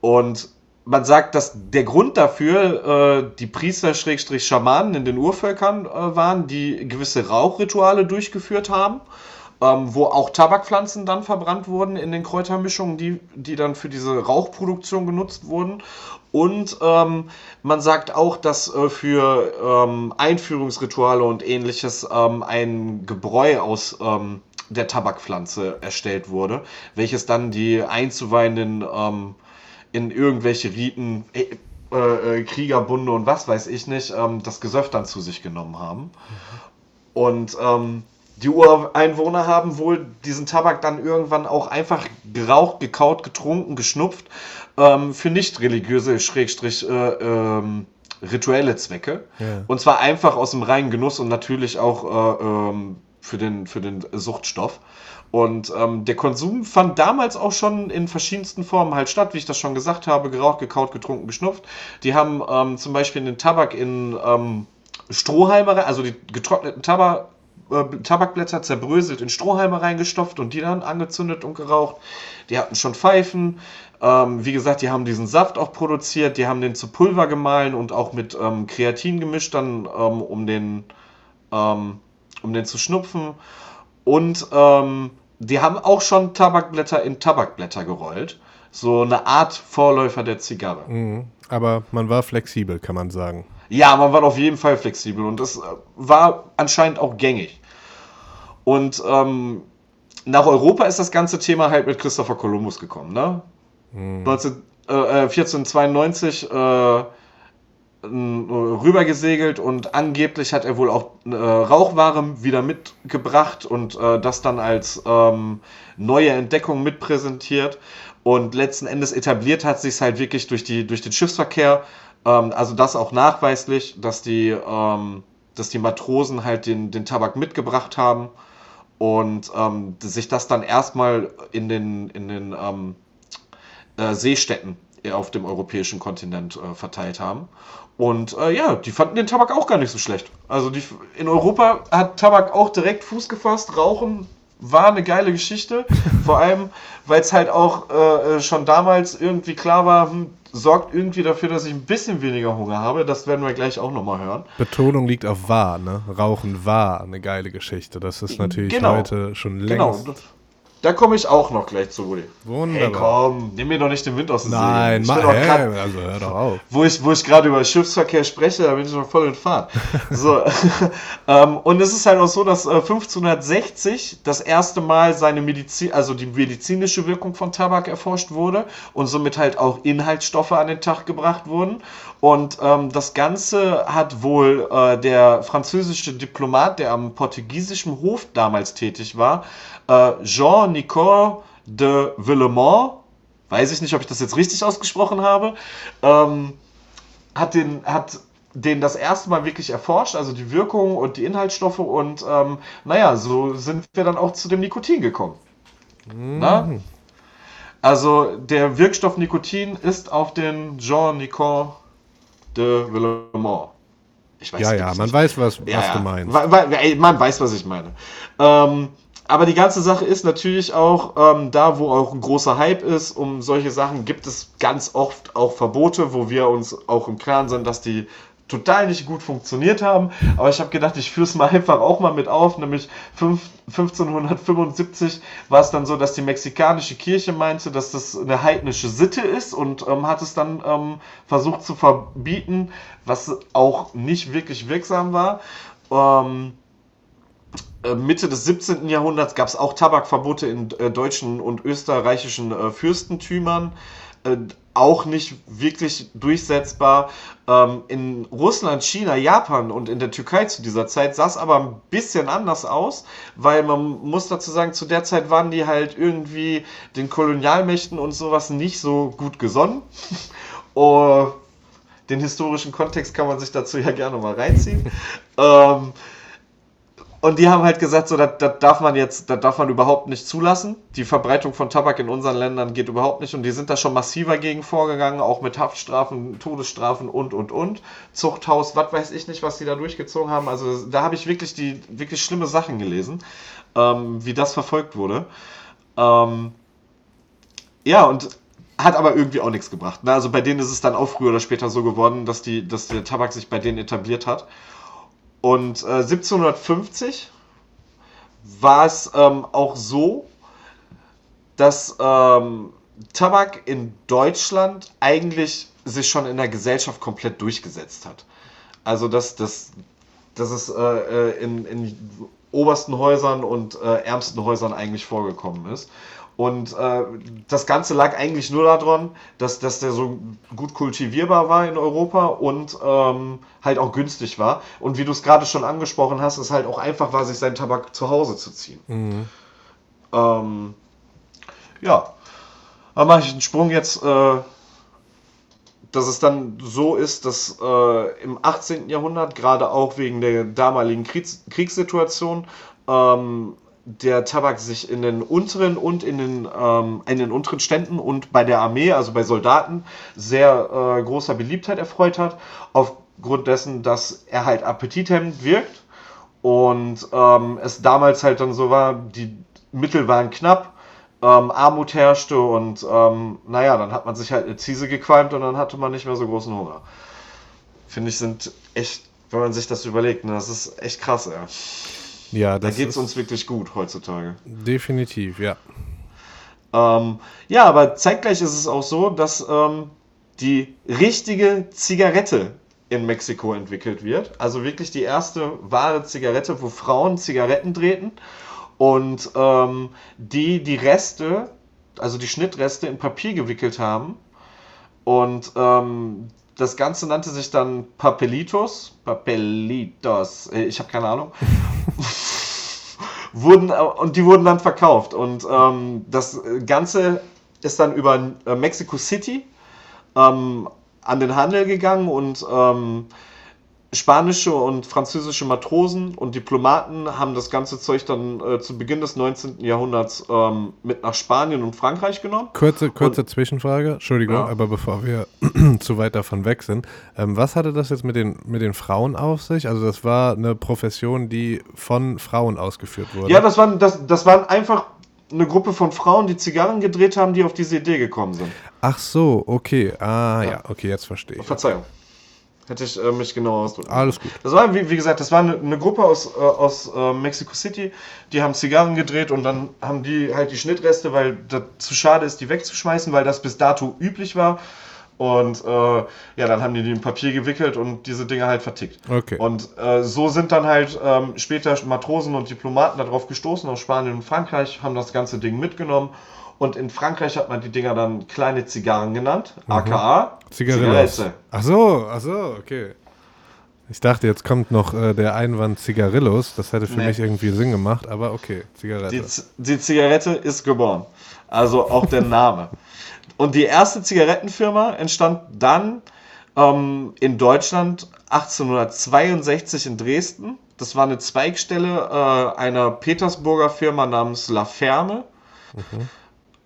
Und man sagt, dass der Grund dafür äh, die Priester-Schamanen in den Urvölkern äh, waren, die gewisse Rauchrituale durchgeführt haben, ähm, wo auch Tabakpflanzen dann verbrannt wurden in den Kräutermischungen, die, die dann für diese Rauchproduktion genutzt wurden. Und ähm, man sagt auch, dass äh, für ähm, Einführungsrituale und ähnliches ähm, ein Gebräu aus ähm, der Tabakpflanze erstellt wurde, welches dann die Einzuweihenden ähm, in irgendwelche Riten, äh, äh, Kriegerbunde und was weiß ich nicht, ähm, das Gesöff dann zu sich genommen haben. Und ähm, die Ureinwohner haben wohl diesen Tabak dann irgendwann auch einfach geraucht, gekaut, getrunken, geschnupft ähm, für nicht religiöse, Schrägstrich, äh, ähm, rituelle Zwecke. Ja. Und zwar einfach aus dem reinen Genuss und natürlich auch äh, ähm, für, den, für den Suchtstoff. Und ähm, der Konsum fand damals auch schon in verschiedensten Formen halt statt, wie ich das schon gesagt habe, geraucht, gekaut, getrunken, geschnupft. Die haben ähm, zum Beispiel den Tabak in ähm, Strohhalme, also die getrockneten Tabak, äh, Tabakblätter zerbröselt in Strohhalme reingestopft und die dann angezündet und geraucht. Die hatten schon Pfeifen. Ähm, wie gesagt, die haben diesen Saft auch produziert, die haben den zu Pulver gemahlen und auch mit ähm, Kreatin gemischt, dann ähm, um den um den zu schnupfen. Und ähm, die haben auch schon Tabakblätter in Tabakblätter gerollt. So eine Art Vorläufer der Zigarre. Mhm. Aber man war flexibel, kann man sagen. Ja, man war auf jeden Fall flexibel und das äh, war anscheinend auch gängig. Und ähm, nach Europa ist das ganze Thema halt mit Christopher Columbus gekommen, ne? Mhm. 19, äh, 1492 äh, rübergesegelt und angeblich hat er wohl auch äh, Rauchware wieder mitgebracht und äh, das dann als ähm, neue Entdeckung mitpräsentiert. Und letzten Endes etabliert hat sich halt wirklich durch, die, durch den Schiffsverkehr, ähm, also das auch nachweislich, dass die, ähm, dass die Matrosen halt den, den Tabak mitgebracht haben und ähm, sich das dann erstmal in den, in den ähm, äh, Seestädten auf dem europäischen Kontinent äh, verteilt haben. Und äh, ja, die fanden den Tabak auch gar nicht so schlecht. Also die, in Europa hat Tabak auch direkt Fuß gefasst. Rauchen war eine geile Geschichte. Vor allem, weil es halt auch äh, schon damals irgendwie klar war, hm, sorgt irgendwie dafür, dass ich ein bisschen weniger Hunger habe. Das werden wir gleich auch nochmal hören. Betonung liegt auf wahr, ne? Rauchen war eine geile Geschichte. Das ist natürlich genau. heute schon genau. längst. Genau Da komme ich auch noch gleich zu, Rudi. Wunderbar. Hey, komm, nimm mir doch nicht den Wind aus den Nein, Segeln. mach, doch grad- also hör doch auf. wo ich, wo ich gerade über Schiffsverkehr spreche, da bin ich noch voll in Fahrt. So, ähm, und es ist halt auch so, dass äh, 1560 das erste Mal seine Medizin, also die medizinische Wirkung von Tabak erforscht wurde und somit halt auch Inhaltsstoffe an den Tag gebracht wurden. Und ähm, das Ganze hat wohl äh, der französische Diplomat, der am portugiesischen Hof damals tätig war, äh, Jean-Nicole de Villemont, weiß ich nicht, ob ich das jetzt richtig ausgesprochen habe, ähm, hat den, hat den das erste Mal wirklich erforscht, also die Wirkung und die Inhaltsstoffe und ähm, naja, so sind wir dann auch zu dem Nikotin gekommen. Na? Also der Wirkstoff Nikotin ist auf den Jean-Nicole de Villemont. Ich weiß Ja, ja, man weiß, was, ja, was du meinst. Man weiß, was ich meine. Ähm, aber die ganze Sache ist natürlich auch, ähm, da wo auch ein großer Hype ist, um solche Sachen gibt es ganz oft auch Verbote, wo wir uns auch im Klaren sind, dass die total nicht gut funktioniert haben. Aber ich habe gedacht, ich führe es mal einfach auch mal mit auf. Nämlich fünf- 1575 war es dann so, dass die mexikanische Kirche meinte, dass das eine heidnische Sitte ist und ähm, hat es dann ähm, versucht zu verbieten, was auch nicht wirklich wirksam war. Ähm, äh, Mitte des 17. Jahrhunderts gab es auch Tabakverbote in äh, deutschen und österreichischen äh, Fürstentümern. Äh, auch nicht wirklich durchsetzbar. Ähm, in Russland, China, Japan und in der Türkei zu dieser Zeit sah es aber ein bisschen anders aus, weil man muss dazu sagen, zu der Zeit waren die halt irgendwie den Kolonialmächten und sowas nicht so gut gesonnen. oh, den historischen Kontext kann man sich dazu ja gerne mal reinziehen. ähm, und die haben halt gesagt, so, das, das darf man jetzt, das darf man überhaupt nicht zulassen. Die Verbreitung von Tabak in unseren Ländern geht überhaupt nicht und die sind da schon massiver gegen vorgegangen, auch mit Haftstrafen, Todesstrafen und, und, und. Zuchthaus, was weiß ich nicht, was die da durchgezogen haben. Also da habe ich wirklich die, wirklich schlimme Sachen gelesen, ähm, wie das verfolgt wurde. Ähm, ja, und hat aber irgendwie auch nichts gebracht. Na, also bei denen ist es dann auch früher oder später so geworden, dass, die, dass der Tabak sich bei denen etabliert hat. Und äh, 1750 war es ähm, auch so, dass ähm, Tabak in Deutschland eigentlich sich schon in der Gesellschaft komplett durchgesetzt hat. Also dass, dass, dass es äh, äh, in, in obersten Häusern und äh, ärmsten Häusern eigentlich vorgekommen ist. Und äh, das Ganze lag eigentlich nur daran, dass, dass der so gut kultivierbar war in Europa und ähm, halt auch günstig war. Und wie du es gerade schon angesprochen hast, es halt auch einfach war, sich seinen Tabak zu Hause zu ziehen. Ähm, ja, da mache ich einen Sprung jetzt, äh, dass es dann so ist, dass äh, im 18. Jahrhundert, gerade auch wegen der damaligen Kriegs Kriegssituation, ähm, der Tabak sich in den unteren und in den, ähm, in den unteren Ständen und bei der Armee, also bei Soldaten, sehr äh, großer Beliebtheit erfreut hat, aufgrund dessen, dass er halt appetithemmend wirkt und ähm, es damals halt dann so war, die Mittel waren knapp, ähm, Armut herrschte und ähm, naja, dann hat man sich halt eine Ziese gequalmt und dann hatte man nicht mehr so großen Hunger. Finde ich, sind echt, wenn man sich das überlegt, ne, das ist echt krass. Ja, Da das geht es uns wirklich gut heutzutage. definitiv, ja. Ähm, ja, aber zeitgleich ist es auch so, dass ähm, die richtige Zigarette in Mexiko entwickelt wird. Also wirklich die erste wahre Zigarette, wo Frauen Zigaretten drehten und ähm, die die Reste, also die Schnittreste in Papier gewickelt haben. Und ähm, das Ganze nannte sich dann Papelitos. Papelitos, äh, ich habe keine Ahnung. wurden, äh, und die wurden dann verkauft. Und ähm, das Ganze ist dann über äh, Mexico City ähm, an den Handel gegangen und ähm, spanische und französische Matrosen und Diplomaten haben das ganze Zeug dann äh, zu Beginn des 19. Jahrhunderts ähm, mit nach Spanien und Frankreich genommen. Kurze, kurze Zwischenfrage, Entschuldigung, Ja. aber bevor wir zu weit davon weg sind. Ähm, was hatte das jetzt mit den, mit den Frauen auf sich? Also das war eine Profession, die von Frauen ausgeführt wurde. Ja, das waren, das, das waren einfach eine Gruppe von Frauen, die Zigarren gedreht haben, die auf diese Idee gekommen sind. Ach so, okay. Ah ja, Ja. okay, jetzt verstehe ich. Verzeihung. Hätte ich äh, mich genau ausdrücken. Alles gut. Das war, wie, wie gesagt, das war eine, eine Gruppe aus, äh, aus äh, Mexico City, die haben Zigarren gedreht und dann haben die halt die Schnittreste, weil das zu schade ist, die wegzuschmeißen, weil das bis dato üblich war. Und äh, ja, dann haben die die in Papier gewickelt und diese Dinge halt vertickt. Okay. Und äh, so sind dann halt ähm, später Matrosen und Diplomaten darauf gestoßen aus Spanien und Frankreich, haben das ganze Ding mitgenommen. Und in Frankreich hat man die Dinger dann kleine Zigarren genannt, aka Zigarillos. Zigarette. Ach so, ach so, okay. Ich dachte, jetzt kommt noch äh, der Einwand Zigarillos. Das hätte für Nee. mich irgendwie Sinn gemacht, aber okay, Zigarette. Die, Z- die Zigarette ist geboren. Also auch der Name. Und die erste Zigarettenfirma entstand dann ähm, in Deutschland 1862 in Dresden. Das war eine Zweigstelle äh, einer Petersburger Firma namens La Ferme.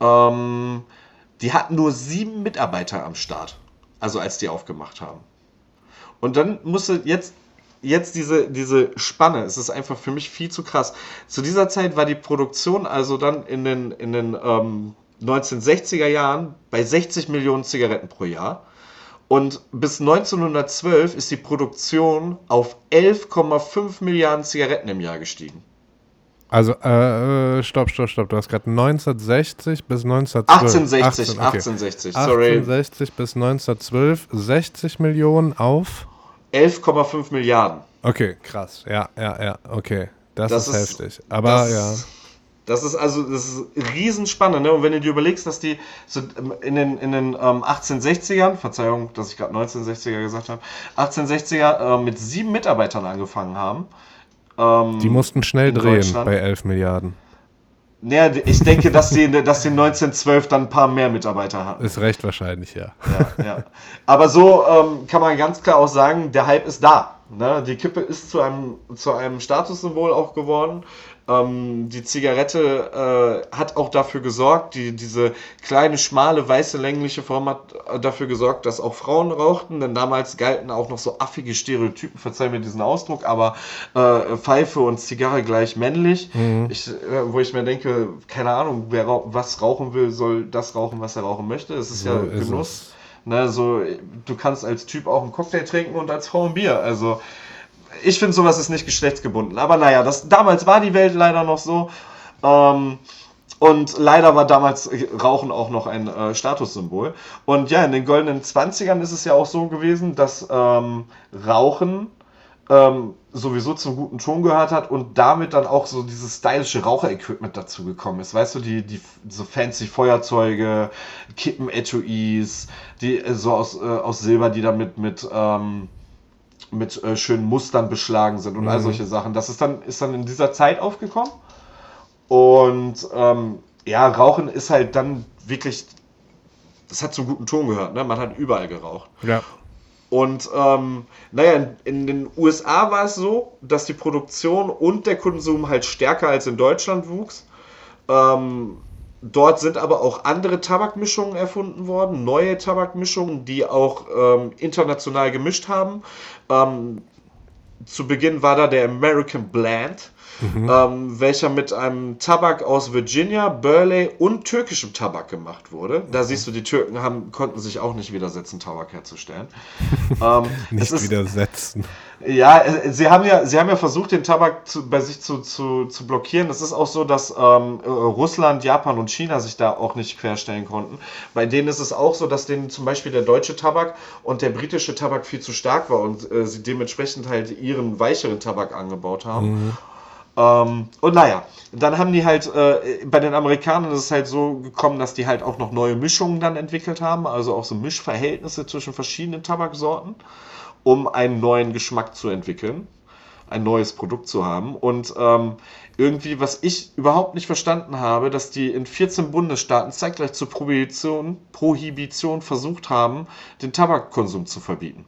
Ähm, die hatten nur sieben Mitarbeiter am Start, also als die aufgemacht haben. Und dann musste jetzt, jetzt diese, diese Spanne, es ist einfach für mich viel zu krass. Zu dieser Zeit war die Produktion also dann in den, in den ähm, 1960er Jahren bei 60 Millionen Zigaretten pro Jahr. Und bis 1912 ist die Produktion auf 11,5 Milliarden Zigaretten im Jahr gestiegen. Also, äh, äh, stopp, stopp, stopp. Du hast gerade 1960 bis 1912. 1860, 18, okay. 1860, sorry. 1860 bis 1912, 60 Millionen auf. 11,5 Milliarden. Okay, krass. Ja, ja, ja, okay. Das, Das ist, ist- heftig. Aber das, ja. Das ist also das ist riesenspannend, ne? Und wenn du dir überlegst, dass die so ähm, in den, in den ähm, 1860ern, Verzeihung, dass ich gerade 1960er gesagt habe, 1860er äh, mit sieben Mitarbeitern angefangen haben. Ähm, Die mussten schnell drehen bei 11 Milliarden. naja, ich denke, dass die, dass die 1912 dann ein paar mehr Mitarbeiter hatten. Ist recht wahrscheinlich, ja. Ja, ja. Aber so ähm, kann man ganz klar auch sagen, der Hype ist da. Ne? Die Kippe ist zu einem, zu einem Statussymbol auch geworden. Ähm, die Zigarette äh, hat auch dafür gesorgt, die, diese kleine, schmale, weiße, längliche Form hat äh, dafür gesorgt, dass auch Frauen rauchten, denn damals galten auch noch so affige Stereotypen, verzeih mir diesen Ausdruck, aber äh, Pfeife und Zigarre gleich männlich. Ich, äh, wo ich mir denke, keine Ahnung, wer rau was rauchen will, soll das rauchen, was er rauchen möchte. Es ist So ja ist Genuss. es. Ne, so, du kannst als Typ auch einen Cocktail trinken und als Frau ein Bier. Also, ich finde, sowas ist nicht geschlechtsgebunden. Aber naja, das, damals war die Welt leider noch so. Ähm, und leider war damals Rauchen auch noch ein äh, Statussymbol. Und ja, in den goldenen 20ern ist es ja auch so gewesen, dass ähm, Rauchen ähm, sowieso zum guten Ton gehört hat und damit dann auch so dieses stylische Raucherequipment dazu gekommen ist. Weißt du, die, die so fancy Feuerzeuge, Kippen-Etuis, die äh, so aus, äh, aus Silber, die dann mit, mit, ähm, mit äh, schönen Mustern beschlagen sind und all solche Sachen. Das ist dann, ist dann in dieser Zeit aufgekommen. Und ähm, ja, Rauchen ist halt dann wirklich, das hat zum guten Ton gehört, ne? Man hat überall geraucht. Ja. Und ähm, naja, in, in den USA war es so, dass die Produktion und der Konsum halt stärker als in Deutschland wuchs. Ähm, dort sind aber auch andere Tabakmischungen erfunden worden, neue Tabakmischungen, die auch ähm, international gemischt haben. Ähm, zu Beginn war da der American Blend, ähm, welcher mit einem Tabak aus Virginia, Burley und türkischem Tabak gemacht wurde. Da siehst du, die Türken haben, konnten sich auch nicht widersetzen, Tabak herzustellen. ähm, Nicht ist, widersetzen. Ja, äh, sie haben ja, sie haben ja versucht, den Tabak zu, bei sich zu, zu, zu blockieren. Es ist auch so, dass ähm, äh, Russland, Japan und China sich da auch nicht querstellen konnten. Bei denen ist es auch so, dass denen zum Beispiel der deutsche Tabak und der britische Tabak viel zu stark war und äh, sie dementsprechend halt ihren weicheren Tabak angebaut haben. Ähm, und naja, dann haben die halt, äh, bei den Amerikanern ist es halt so gekommen, dass die halt auch noch neue Mischungen dann entwickelt haben, also auch so Mischverhältnisse zwischen verschiedenen Tabaksorten, um einen neuen Geschmack zu entwickeln, ein neues Produkt zu haben. Und ähm, irgendwie, was ich überhaupt nicht verstanden habe, dass die in 14 Bundesstaaten zeitgleich zur Prohibition, Prohibition versucht haben, den Tabakkonsum zu verbieten.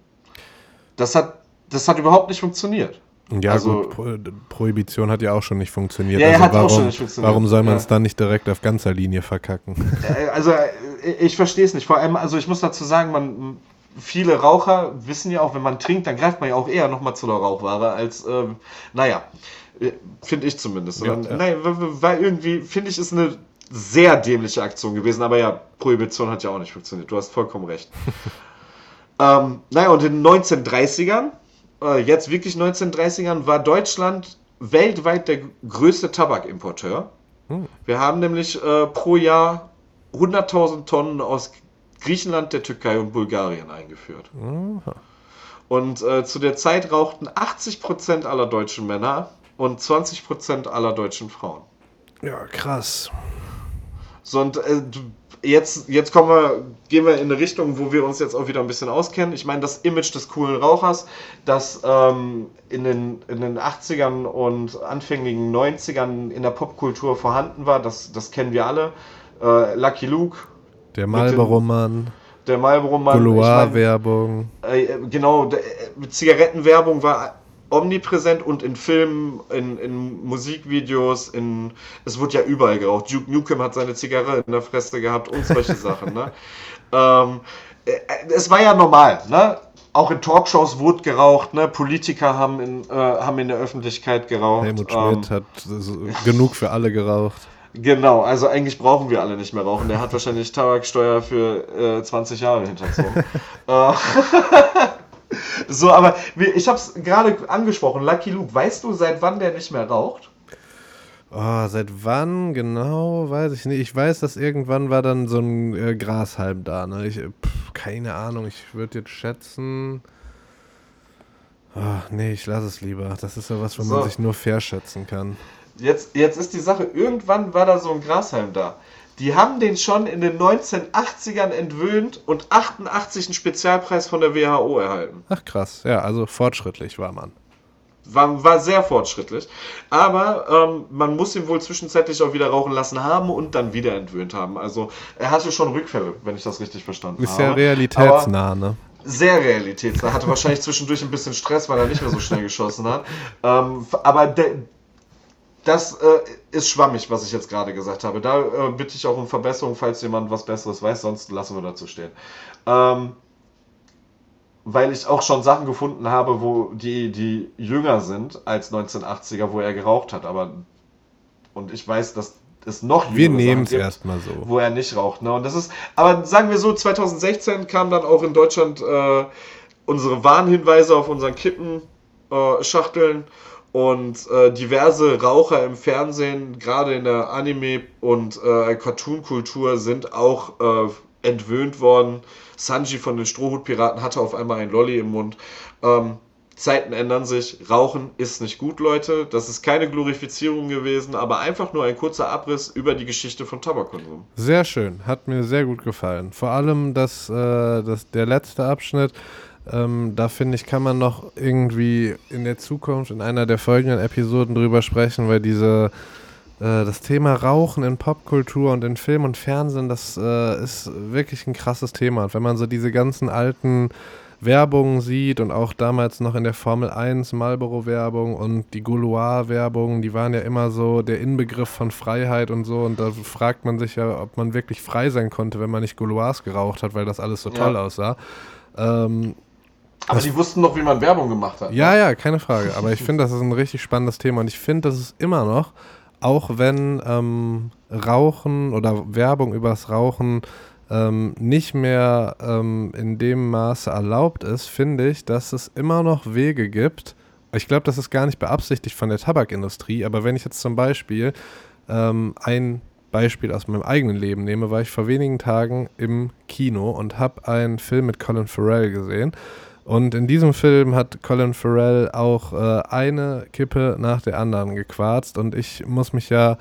Das hat, das hat überhaupt nicht funktioniert. Ja, Also- gut, Pro Prohibition hat ja auch schon nicht funktioniert. Ja, ja, also hat auch warum, schon nicht funktioniert. Warum soll man Ja. es dann nicht direkt auf ganzer Linie verkacken? Äh, Also äh, ich verstehe es nicht. Vor allem, also ich muss dazu sagen, man viele Raucher wissen ja auch, wenn man trinkt, dann greift man ja auch eher nochmal zu der Rauchware als, ähm, naja, äh, finde ich zumindest. Ja, Und, ja. Nein, w- w- weil irgendwie, finde ich, ist eine sehr dämliche Aktion gewesen. Aber ja, Prohibition hat ja auch nicht funktioniert. Du hast vollkommen recht. Ähm, naja, und in den 1930ern, äh, jetzt wirklich 1930ern, war Deutschland weltweit der größte Tabakimporteur. Hm. Wir haben nämlich äh, pro Jahr 100.000 Tonnen aus Griechenland, der Türkei und Bulgarien eingeführt. Aha. Und äh, zu der Zeit rauchten 80% aller deutschen Männer und 20% aller deutschen Frauen. Ja, krass. So, und äh, jetzt, jetzt kommen wir, gehen wir in eine Richtung, wo wir uns jetzt auch wieder ein bisschen auskennen. Ich meine, das Image des coolen Rauchers, das ähm, in, den, in den 80ern und anfänglichen 90ern in der Popkultur vorhanden war, das, das kennen wir alle. Äh, Lucky Luke. Der Marlboro-Mann. Der Marlboro-Mann. Couloir-Werbung. Äh, genau, der, äh, Zigarettenwerbung war omnipräsent und in Filmen, in, in Musikvideos, in es wird ja überall geraucht. Duke Nukem hat seine Zigarre in der Fresse gehabt und solche Sachen. Ne? Ähm, äh, es war ja normal, ne? Auch in Talkshows wurde geraucht, ne? Politiker haben in, äh, haben in der Öffentlichkeit geraucht. Helmut Schmidt ähm, hat genug für alle geraucht. Genau, also eigentlich brauchen wir alle nicht mehr rauchen. Der hat wahrscheinlich Tabaksteuer für äh, 20 Jahre hinterzogen. Äh, so, aber ich habe es gerade angesprochen. Lucky Luke, weißt du, seit wann der nicht mehr raucht? Oh, seit wann genau, weiß ich nicht. Ich weiß, dass irgendwann war dann so ein äh, Grashalm da. Ne? Ich, pff, keine Ahnung, ich würde jetzt schätzen. Oh, nee, ich lasse es lieber. Das ist ja was, wo so. man sich nur verschätzen kann. Jetzt, jetzt ist die Sache, irgendwann war da so ein Grashalm da. Die haben den schon in den 1980ern entwöhnt und 88 einen Spezialpreis von der WHO erhalten. Ach krass, ja, also fortschrittlich war man. War, war sehr fortschrittlich. Aber ähm, man muss ihn wohl zwischenzeitlich auch wieder rauchen lassen haben und dann wieder entwöhnt haben. Also er hatte schon Rückfälle, wenn ich das richtig verstanden Ist habe. Ist ja realitätsnah, ne? Sehr realitätsnah. Hatte wahrscheinlich zwischendurch ein bisschen Stress, weil er nicht mehr so schnell geschossen hat. Ähm, aber der das äh, ist schwammig, was ich jetzt gerade gesagt habe. Da äh, bitte ich auch um Verbesserung, falls jemand was Besseres weiß, sonst lassen wir dazu stehen. Ähm, weil ich auch schon Sachen gefunden habe, wo die, die jünger sind als 1980er, wo er geraucht hat, aber und ich weiß, dass es noch Wir nehmen es erstmal so. Wo er nicht raucht. Ne? Und das ist, aber sagen wir so, 2016 kamen dann auch in Deutschland äh, unsere Warnhinweise auf unseren Kippenschachteln. Äh, und äh, diverse Raucher im Fernsehen, gerade in der Anime- und äh, Cartoon-Kultur, sind auch äh, entwöhnt worden. Sanji von den Strohhutpiraten hatte auf einmal ein Lolly im Mund. Ähm, Zeiten ändern sich. Rauchen ist nicht gut, Leute. Das ist keine Glorifizierung gewesen, aber einfach nur ein kurzer Abriss über die Geschichte von Tabakkonsum. Sehr schön, hat mir sehr gut gefallen. Vor allem das, äh, das, der letzte Abschnitt ähm, da finde ich, kann man noch irgendwie in der Zukunft in einer der folgenden Episoden drüber sprechen, weil diese äh, das Thema Rauchen in Popkultur und in Film und Fernsehen, das äh, ist wirklich ein krasses Thema. Und wenn man so diese ganzen alten Werbungen sieht und auch damals noch in der Formel 1 Marlboro-Werbung und die Gaulois-Werbung, die waren ja immer so der Inbegriff von Freiheit und so. Und da fragt man sich ja, ob man wirklich frei sein konnte, wenn man nicht Gaulois geraucht hat, weil das alles so toll ja. aussah. Ähm, aber die wussten doch, wie man Werbung gemacht hat. Ja, ne? ja, keine Frage. Aber ich finde, das ist ein richtig spannendes Thema. Und ich finde, das ist immer noch, auch wenn ähm, Rauchen oder Werbung übers Rauchen ähm, nicht mehr ähm, in dem Maße erlaubt ist, finde ich, dass es immer noch Wege gibt. Ich glaube, das ist gar nicht beabsichtigt von der Tabakindustrie, aber wenn ich jetzt zum Beispiel ähm, ein Beispiel aus meinem eigenen Leben nehme, war ich vor wenigen Tagen im Kino und habe einen Film mit Colin Farrell gesehen. Und in diesem Film hat Colin Farrell auch äh, eine Kippe nach der anderen gequarzt und ich muss mich ja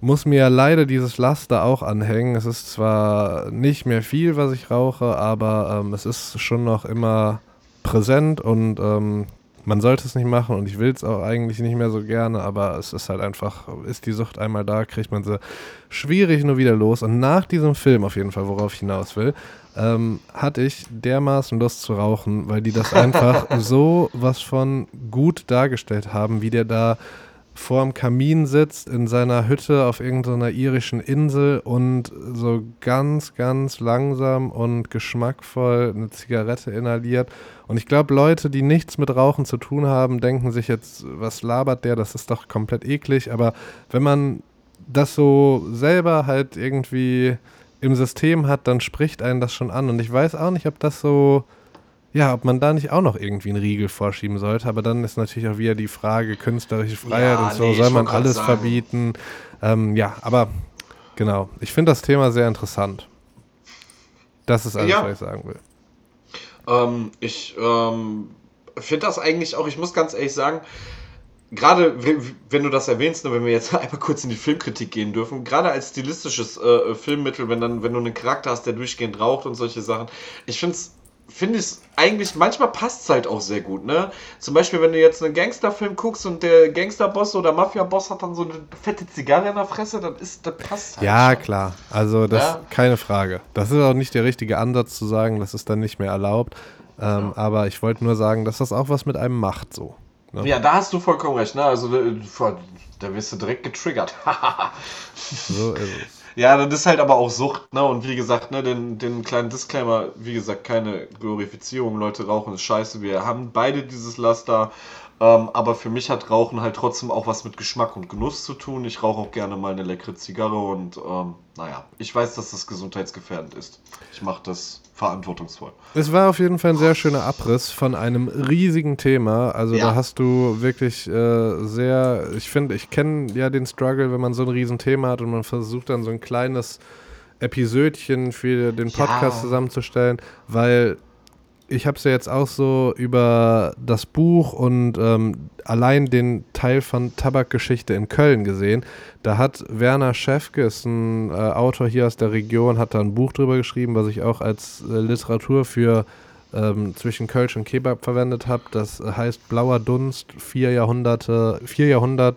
muss mir ja leider dieses Laster auch anhängen. Es ist zwar nicht mehr viel, was ich rauche, aber ähm, es ist schon noch immer präsent und ähm, man sollte es nicht machen und ich will es auch eigentlich nicht mehr so gerne, aber es ist halt einfach, ist die Sucht einmal da, kriegt man sie schwierig nur wieder los. Und nach diesem Film auf jeden Fall, worauf ich hinaus will, ähm, hatte ich dermaßen Lust zu rauchen, weil die das einfach so was von gut dargestellt haben, wie der da vorm Kamin sitzt in seiner Hütte auf irgendeiner irischen Insel und so ganz, ganz langsam und geschmackvoll eine Zigarette inhaliert. Und ich glaube, Leute, die nichts mit Rauchen zu tun haben, denken sich jetzt, was labert der, das ist doch komplett eklig. Aber wenn man das so selber halt irgendwie im System hat, dann spricht einen das schon an. Und ich weiß auch nicht, ob das so ja, ob man da nicht auch noch irgendwie einen Riegel vorschieben sollte. Aber dann ist natürlich auch wieder die Frage, künstlerische Freiheit ja, und so, nee, soll man alles sagen. verbieten? Ähm, ja, aber genau. Ich finde das Thema sehr interessant. Das ist alles, ja. was ich sagen will. Ähm, ich ähm, finde das eigentlich auch, ich muss ganz ehrlich sagen, gerade wenn du das erwähnst, ne, wenn wir jetzt einmal kurz in die Filmkritik gehen dürfen, gerade als stilistisches äh, Filmmittel, wenn dann, wenn du einen Charakter hast, der durchgehend raucht und solche Sachen, ich finde es finde ich es eigentlich, manchmal passt es halt auch sehr gut, ne? Zum Beispiel, wenn du jetzt einen Gangsterfilm guckst und der Gangsterboss oder Mafia-Boss hat dann so eine fette Zigarre in der Fresse, dann ist, das passt halt. Ja, schon. klar. Also, das ja? keine Frage. Das ist auch nicht der richtige Ansatz zu sagen, das ist dann nicht mehr erlaubt. Ähm, ja. Aber ich wollte nur sagen, dass das auch was mit einem macht, so. Ne? Ja, da hast du vollkommen recht, ne? Also, da wirst du direkt getriggert. so ist es. Ja, das ist halt aber auch Sucht, ne? Und wie gesagt, ne, den, den kleinen Disclaimer, wie gesagt, keine Glorifizierung, Leute rauchen ist scheiße. Wir haben beide dieses Laster. Ähm, aber für mich hat Rauchen halt trotzdem auch was mit Geschmack und Genuss zu tun. Ich rauche auch gerne mal eine leckere Zigarre und ähm, naja, ich weiß, dass das gesundheitsgefährdend ist. Ich mache das verantwortungsvoll. Es war auf jeden Fall ein sehr schöner Abriss von einem riesigen Thema. Also ja. da hast du wirklich äh, sehr, ich finde, ich kenne ja den Struggle, wenn man so ein Riesenthema hat und man versucht dann so ein kleines Episödchen für den Podcast ja. zusammenzustellen, weil ich habe es ja jetzt auch so über das Buch und ähm, allein den Teil von Tabakgeschichte in Köln gesehen. Da hat Werner Schäfke, ein äh, Autor hier aus der Region, hat da ein Buch drüber geschrieben, was ich auch als äh, Literatur für ähm, zwischen Kölsch und Kebab verwendet habe. Das heißt Blauer Dunst, vier Jahrhunderte, vier Jahrhundert,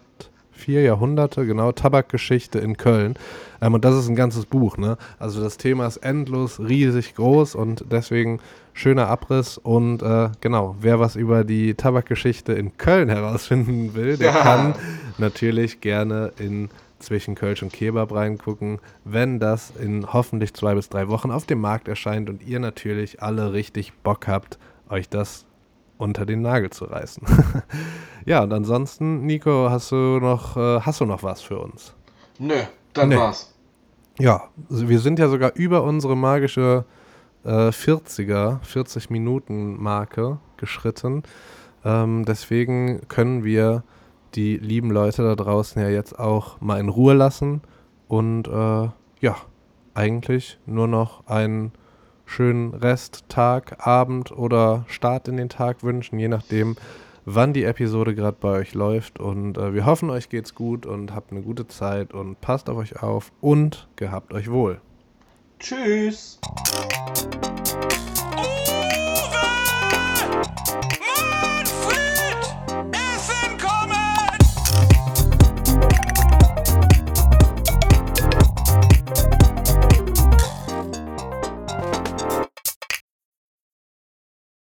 vier Jahrhunderte, genau, Tabakgeschichte in Köln. Ähm, und das ist ein ganzes Buch, ne? Also das Thema ist endlos, riesig groß und deswegen schöner Abriss. Und äh, genau, wer was über die Tabakgeschichte in Köln herausfinden will, der ja. kann natürlich gerne in zwischen Kölsch und Kebab reingucken, wenn das in hoffentlich zwei bis drei Wochen auf dem Markt erscheint und ihr natürlich alle richtig Bock habt, euch das unter den Nagel zu reißen. ja, und ansonsten, Nico, hast du noch, äh, hast du noch was für uns? Nö, dann nee. war's. Ja, wir sind ja sogar über unsere magische äh, 40er, 40 Minuten Marke geschritten. Ähm, deswegen können wir die lieben Leute da draußen ja jetzt auch mal in Ruhe lassen und äh, ja, eigentlich nur noch einen schönen Rest, Tag, Abend oder Start in den Tag wünschen, je nachdem, wann die Episode gerade bei euch läuft. Und äh, wir hoffen, euch geht's gut und habt eine gute Zeit und passt auf euch auf und gehabt euch wohl. Tschüss.